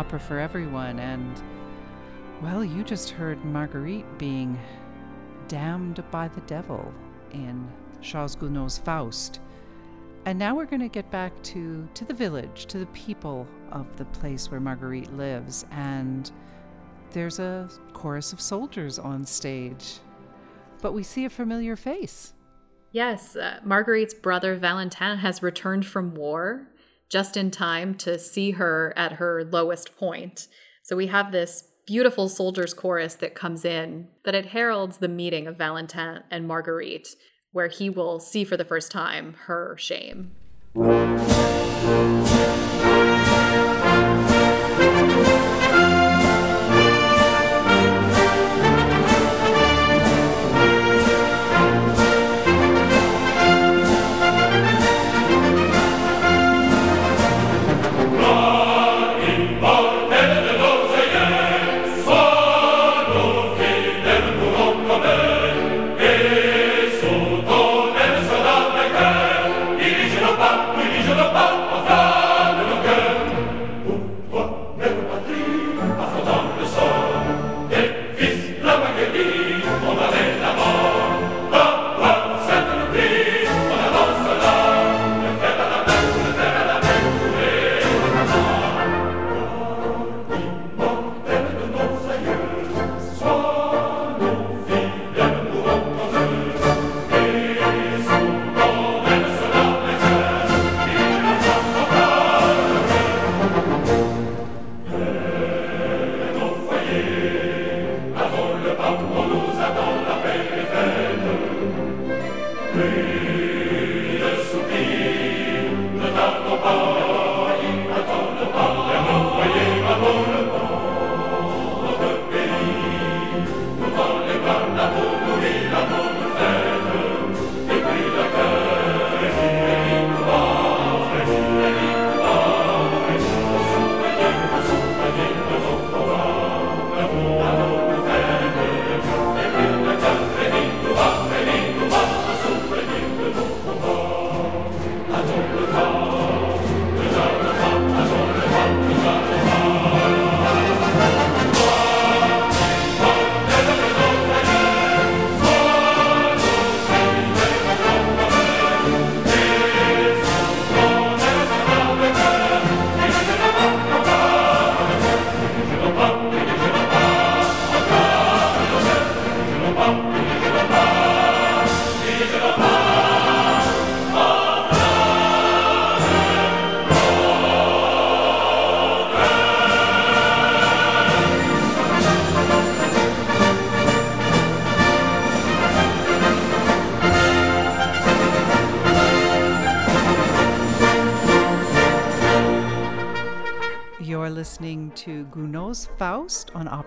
Opera for Everyone, and well, you just heard Marguerite being damned by the devil in Charles Gounod's Faust. And now we're going to get back to, to the village, to the people of the place where Marguerite lives. And there's a chorus of soldiers on stage. But we see a familiar face. Yes, uh, Marguerite's brother Valentin has returned from war just in time to see her at her lowest point. So we have this beautiful soldiers chorus that comes in, but it heralds the meeting of Valentin and Marguerite, where he will see for the first time her shame.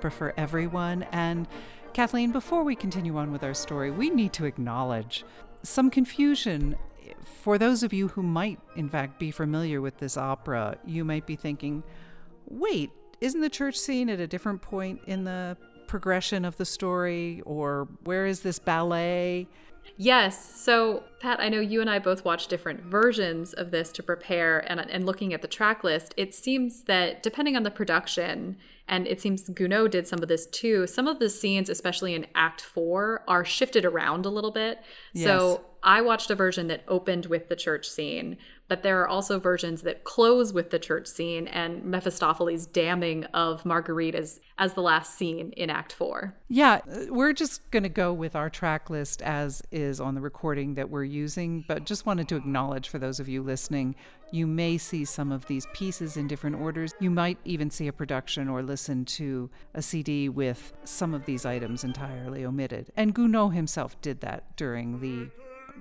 For Everyone. And Kathleen, before we continue on with our story, we need to acknowledge some confusion. For those of you who might, in fact, be familiar with this opera, you might be thinking, wait, isn't the church scene at a different point in the progression of the story? Or where is this ballet? Yes. So, Pat, I know you and I both watched different versions of this to prepare, and, and looking at the track list, it seems that depending on the production, and it seems Gounod did some of this too, some of the scenes, especially in Act Four, are shifted around a little bit. Yes. So, I watched a version that opened with the church scene, but there are also versions that close with the church scene and Mephistopheles' damning of Marguerite as, as the last scene in Act Four. Yeah, uh, we're just going to go with our track list as is on the recording that we're using, but just wanted to acknowledge for those of you listening, you may see some of these pieces in different orders. You might even see a production or listen to a CD with some of these items entirely omitted. And Gounod himself did that during the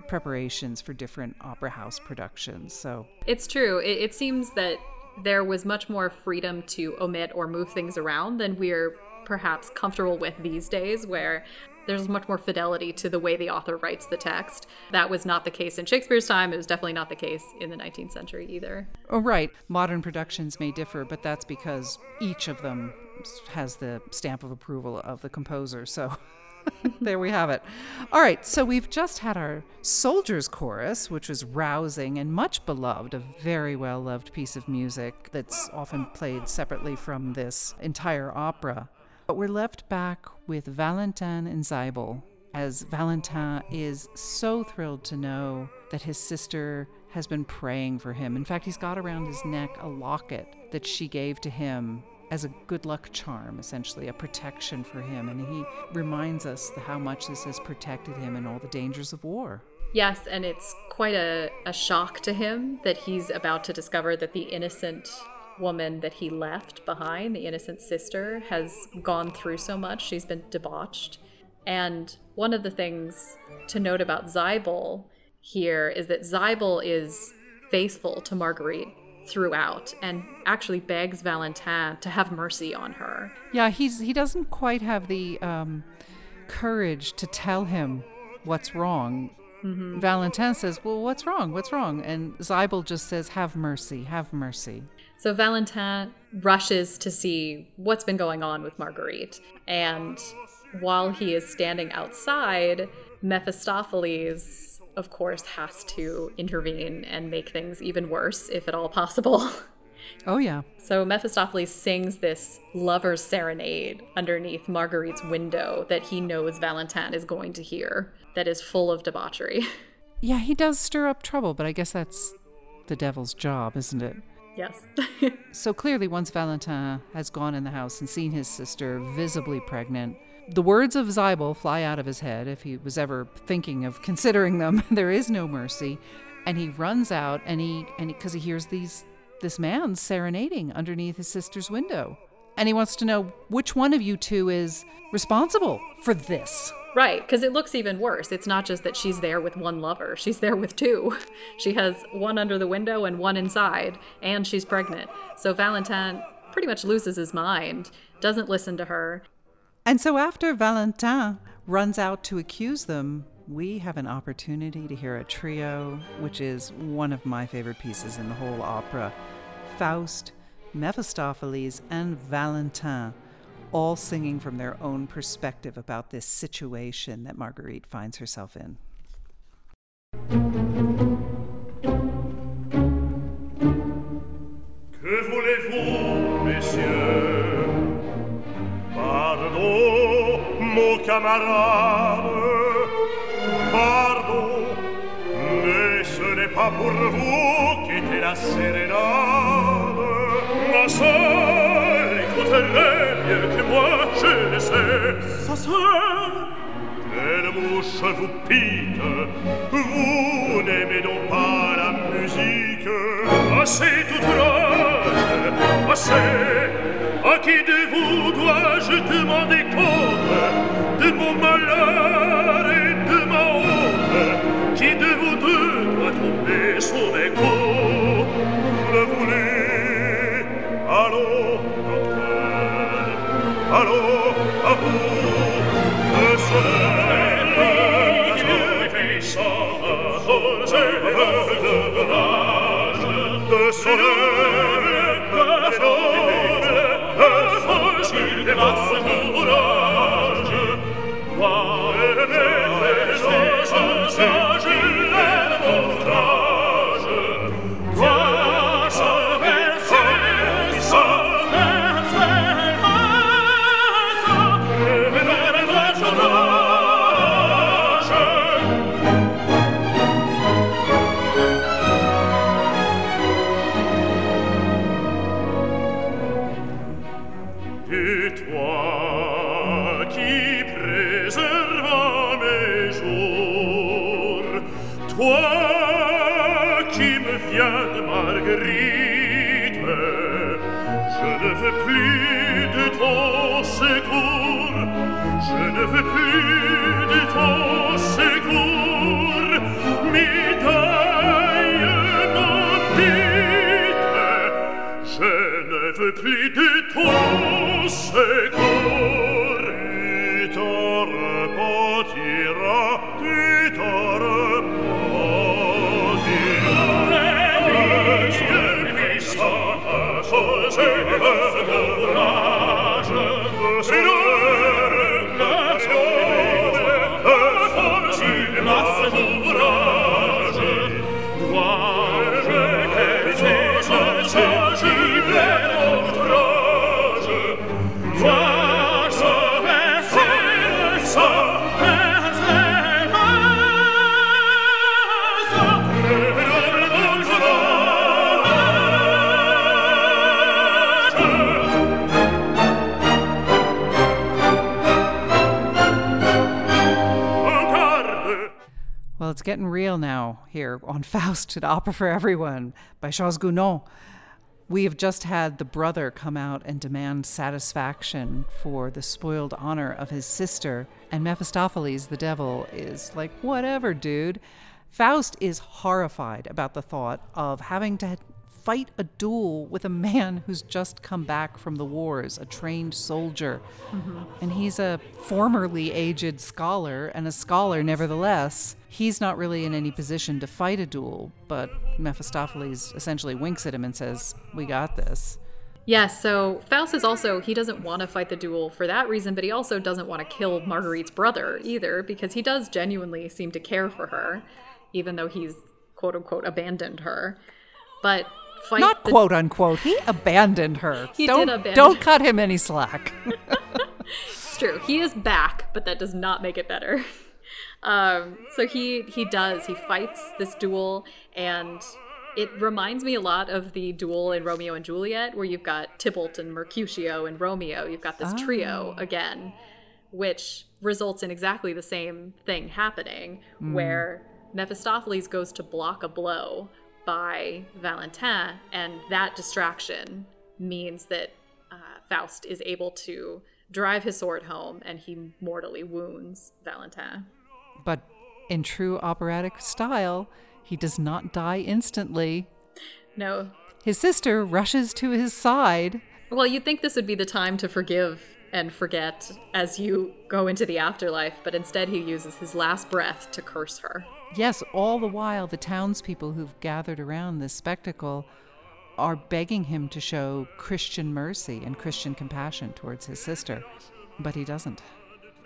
preparations for different opera house productions. So It's true. It, it seems that there was much more freedom to omit or move things around than we're perhaps comfortable with these days, where there's much more fidelity to the way the author writes the text. That was not the case in Shakespeare's time. It was definitely not the case in the 19th century either. Oh, right. Modern productions may differ, but that's because each of them has the stamp of approval of the composer. So there we have it. All right, so we've just had our Soldiers Chorus, which was rousing and much beloved, a very well loved piece of music that's often played separately from this entire opera. But we're left back with Valentin and Siebel, as Valentin is so thrilled to know that his sister has been praying for him. In fact, he's got around his neck a locket that she gave to him as a good luck charm, essentially, a protection for him. And he reminds us how much this has protected him in all the dangers of war. Yes, and it's quite a, a shock to him that he's about to discover that the innocent woman that he left behind, the innocent sister, has gone through so much. She's been debauched. And one of the things to note about Siebel here is that Siebel is faithful to Marguerite throughout and actually begs Valentin to have mercy on her. Yeah, he's he doesn't quite have the um, courage to tell him what's wrong. Valentin says, "Well, what's wrong? What's wrong?" And Siebel just says, "Have mercy, have mercy." So Valentin rushes to see what's been going on with Marguerite. And while he is standing outside, Mephistopheles, of course, has to intervene and make things even worse, if at all possible. Oh yeah, So Mephistopheles sings this lover's serenade underneath Marguerite's window that he knows Valentin is going to hear, that is full of debauchery. yeah, he does stir up trouble, but I guess that's the devil's job, isn't it? yes. So clearly, once Valentin has gone in the house and seen his sister visibly pregnant, the words of Siebel fly out of his head if he was ever thinking of considering them. there is no mercy, and he runs out and he and because he, hears these this man serenading underneath his sister's window, and he wants to know which one of you two is responsible for this. right, because it looks even worse. It's not just that she's there with one lover, she's there with two. She has one under the window and one inside, and she's pregnant. So Valentin pretty much loses his mind, doesn't listen to her. And so after Valentin runs out to accuse them, we have an opportunity to hear a trio, which is one of my favorite pieces in the whole opera Faust, Mephistopheles, and Valentin, all singing from their own perspective about this situation that Marguerite finds herself in. Mon camarade, pardon, mais ce n'est pas pour vous quitter la sérénade. Ma sœur écouterait mieux que moi, je le sais. Sa sœur quelle mouche vous pique Vous n'aimez donc pas la musique Assez tout rage, À qui de vous dois-je demander compte De mon malheur et de ma honte? Qui de vous deux doit tomber sous mes coups Le voulez? Allons, docteur. Allons, à vous. Le soleil rage De soleil glace horloge, toi et peuple de ton secours et t'en repentira, tu t'en repentiras. Dieu puissant a changé. It's getting real now here on Faust at Opera for Everyone by Charles Gounod. We have just had the brother come out and demand satisfaction for the spoiled honor of his sister, and Mephistopheles, the devil, is like, whatever, dude. Faust is horrified about the thought of having to fight a duel with a man who's just come back from the wars, a trained soldier. Mm-hmm. And he's a formerly aged scholar, and a scholar nevertheless. He's not really in any position to fight a duel, but Mephistopheles essentially winks at him and says, We got this. Yes, so Faust is also, he doesn't want to fight the duel for that reason, but he also doesn't want to kill Marguerite's brother either, because he does genuinely seem to care for her, even though he's quote unquote abandoned her. But fight Not the quote unquote, he abandoned her. He don't, did abandon Don't cut him any slack. It's true. He is back, but that does not make it better. Um, so he he does. He fights this duel, and it reminds me a lot of the duel in Romeo and Juliet, where you've got Tybalt and Mercutio and Romeo. You've got this trio again, which results in exactly the same thing happening, where Mephistopheles goes to block a blow by Valentin, and that distraction means that uh, Faust is able to drive his sword home, and he mortally wounds Valentin. But in true operatic style, he does not die instantly. No. His sister rushes to his side. Well, you'd think this would be the time to forgive and forget as you go into the afterlife, but instead he uses his last breath to curse her. Yes, all the while, the townspeople who've gathered around this spectacle are begging him to show Christian mercy and Christian compassion towards his sister. But he doesn't.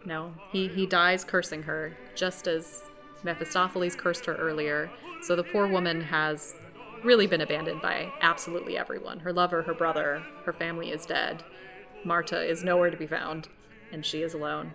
No, he, he dies cursing her, just as Mephistopheles cursed her earlier. So the poor woman has really been abandoned by absolutely everyone. Her lover, her brother, her family is dead. Marta is nowhere to be found, and she is alone.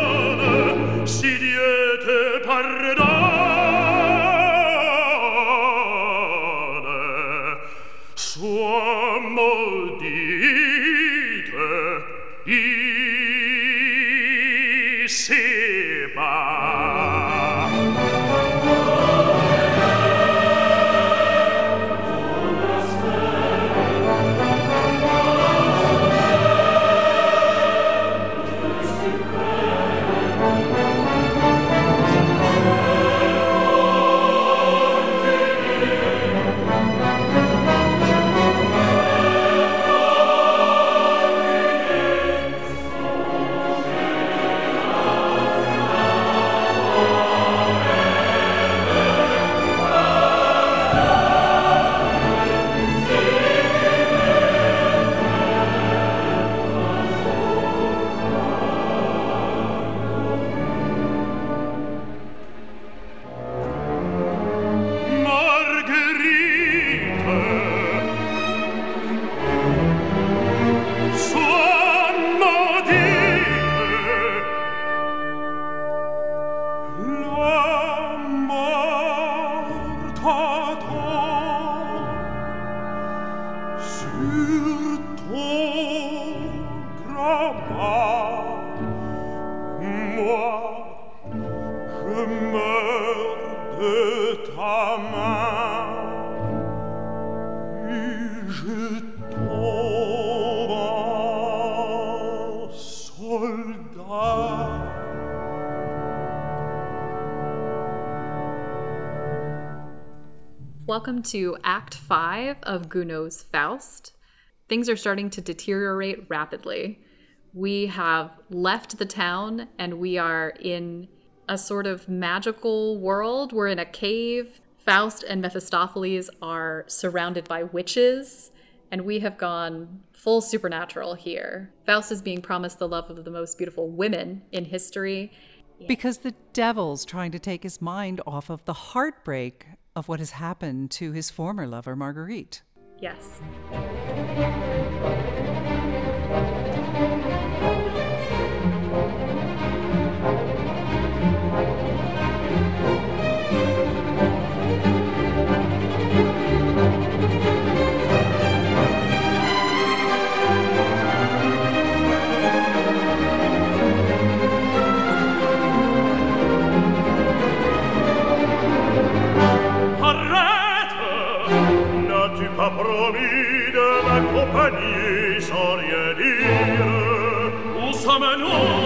ci diete pardon Welcome to Act 5 of Gounod's Faust. Things are starting to deteriorate rapidly. We have left the town and we are in a sort of magical world. We're in a cave. Faust and Mephistopheles are surrounded by witches, And we have gone full supernatural here. Faust is being promised the love of the most beautiful women in history. Because the devil's trying to take his mind off of the heartbreak of what has happened to his former lover, Marguerite. Yes. Regni, sarie dire, usa menor,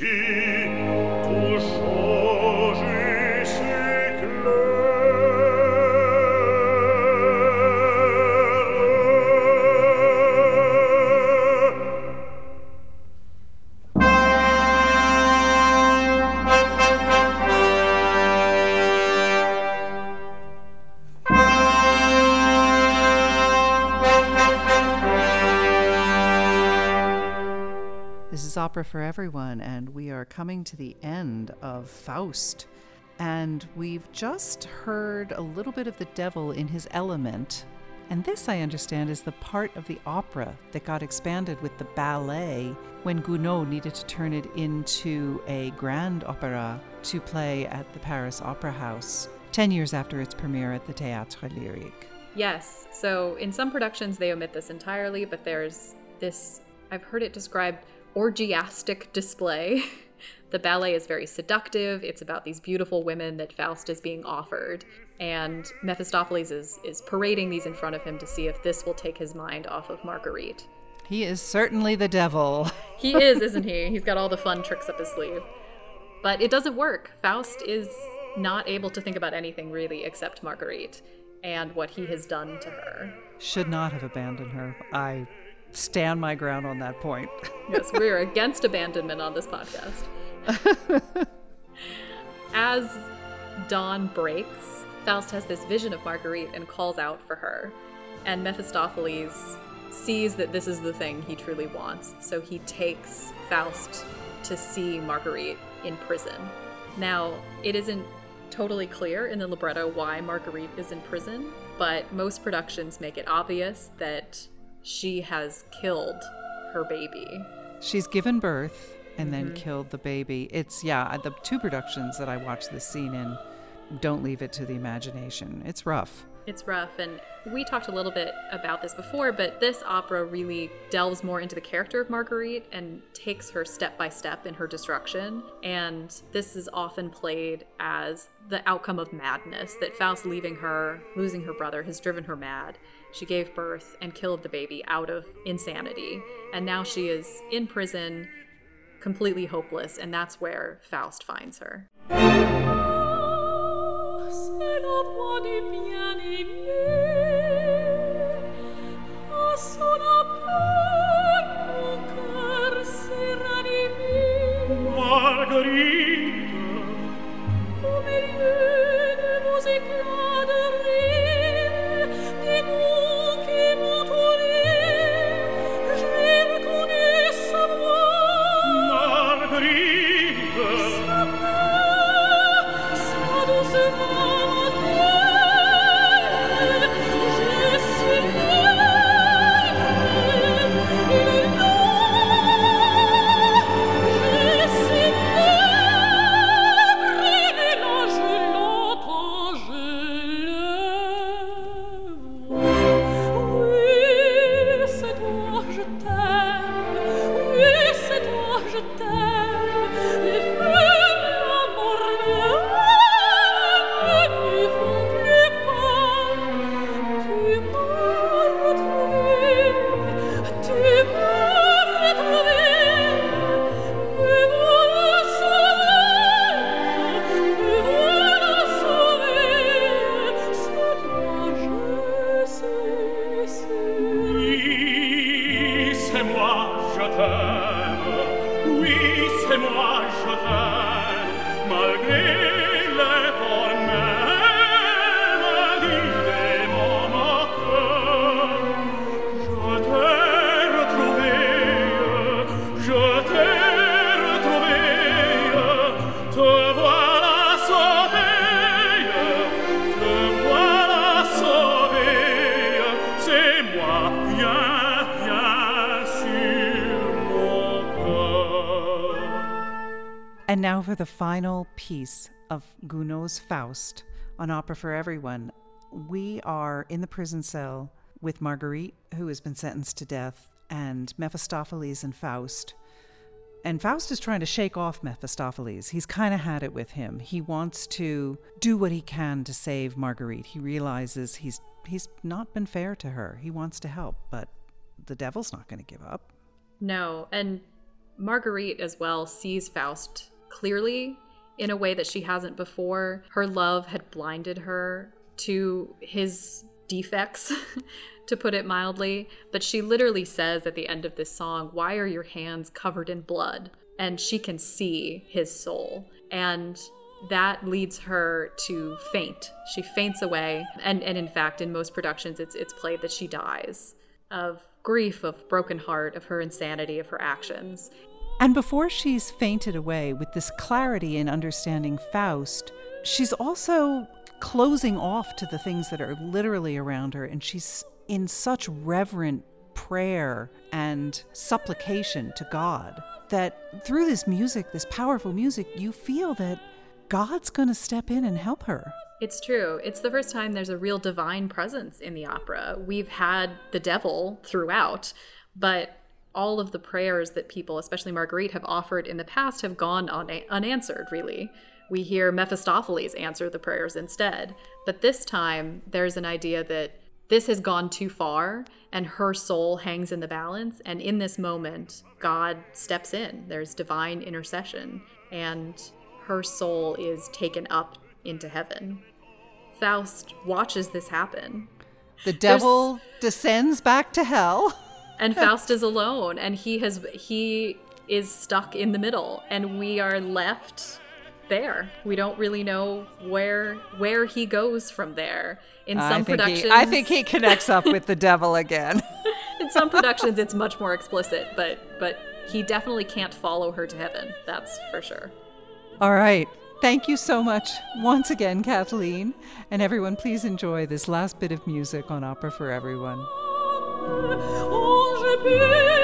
Cheers. Opera for Everyone, and we are coming to the end of Faust. And we've just heard a little bit of the devil in his element. And this, I understand, is the part of the opera that got expanded with the ballet when Gounod needed to turn it into a grand opera to play at the Paris Opera House 10 years after its premiere at the Théâtre Lyrique. Yes. So in some productions, they omit this entirely, but there's this, I've heard it described, orgiastic display. the ballet is very seductive. It's about these beautiful women that Faust is being offered. And Mephistopheles is, is parading these in front of him to see if this will take his mind off of Marguerite. He is certainly the devil. He is, isn't he? He's got all the fun tricks up his sleeve. But it doesn't work. Faust is not able to think about anything really except Marguerite and what he has done to her. Should not have abandoned her. I stand my ground on that point. Yes, we're against abandonment on this podcast. As dawn breaks, Faust has this vision of Marguerite and calls out for her. And Mephistopheles sees that this is the thing he truly wants, so he takes Faust to see Marguerite in prison. Now, it isn't totally clear in the libretto why Marguerite is in prison, but most productions make it obvious that she has killed her baby. She's given birth and then mm-hmm. killed the baby. It's, yeah, the two productions that I watched this scene in don't leave it to the imagination. It's rough. It's rough, and we talked a little bit about this before, but this opera really delves more into the character of Marguerite and takes her step by step in her destruction. And this is often played as the outcome of madness that Faust leaving her, losing her brother, has driven her mad. She gave birth and killed the baby out of insanity. And now she is in prison, completely hopeless, and that's where Faust finds her. C'est la now for the final piece of Gounod's Faust on Opera for Everyone. We are in the prison cell with Marguerite, who has been sentenced to death, and Mephistopheles and Faust. And Faust is trying to shake off Mephistopheles. He's kind of had it with him. He wants to do what he can to save Marguerite. He realizes he's he's not been fair to her. He wants to help, but the devil's not going to give up. No, and Marguerite as well sees Faust clearly in a way that she hasn't before. Her love had blinded her to his defects, to put it mildly. But she literally says at the end of this song, Why are your hands covered in blood? And she can see his soul. And that leads her to faint. She faints away. And, and in fact, in most productions, it's, it's played that she dies of grief, of broken heart, of her insanity, of her actions. And before she's fainted away with this clarity in understanding Faust, she's also closing off to the things that are literally around her, and she's in such reverent prayer and supplication to God that through this music, this powerful music, you feel that God's going to step in and help her. It's true. It's the first time there's a real divine presence in the opera. We've had the devil throughout, but all of the prayers that people, especially Marguerite, have offered in the past have gone un- unanswered, really. We hear Mephistopheles answer the prayers instead. But this time, there's an idea that this has gone too far and her soul hangs in the balance. And in this moment, God steps in. There's divine intercession, and her soul is taken up into heaven. Faust watches this happen. The devil There's... descends back to hell. and Faust is alone and he has he is stuck in the middle and we are left there. We don't really know where where he goes from there. In some productions, he, I think he connects up with the devil again. in some productions, it's much more explicit, but but he definitely can't follow her to heaven. That's for sure. All right. Thank you so much once again, Kathleen. And everyone, please enjoy this last bit of music on Opera for Everyone. Он же пел.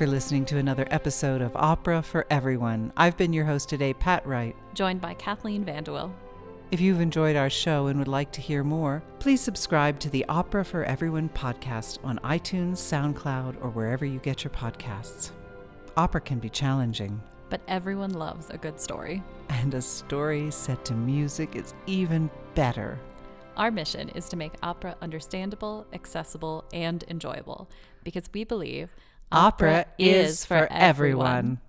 For listening to another episode of Opera for Everyone. I've been your host today, Pat Wright. Joined by Kathleen Vanderwill. If you've enjoyed our show and would like to hear more, please subscribe to the Opera for Everyone podcast on iTunes, SoundCloud, or wherever you get your podcasts. Opera can be challenging, But everyone loves a good story. and a story set to music is even better. Our mission is to make opera understandable, accessible, and enjoyable because we believe Opera is for everyone.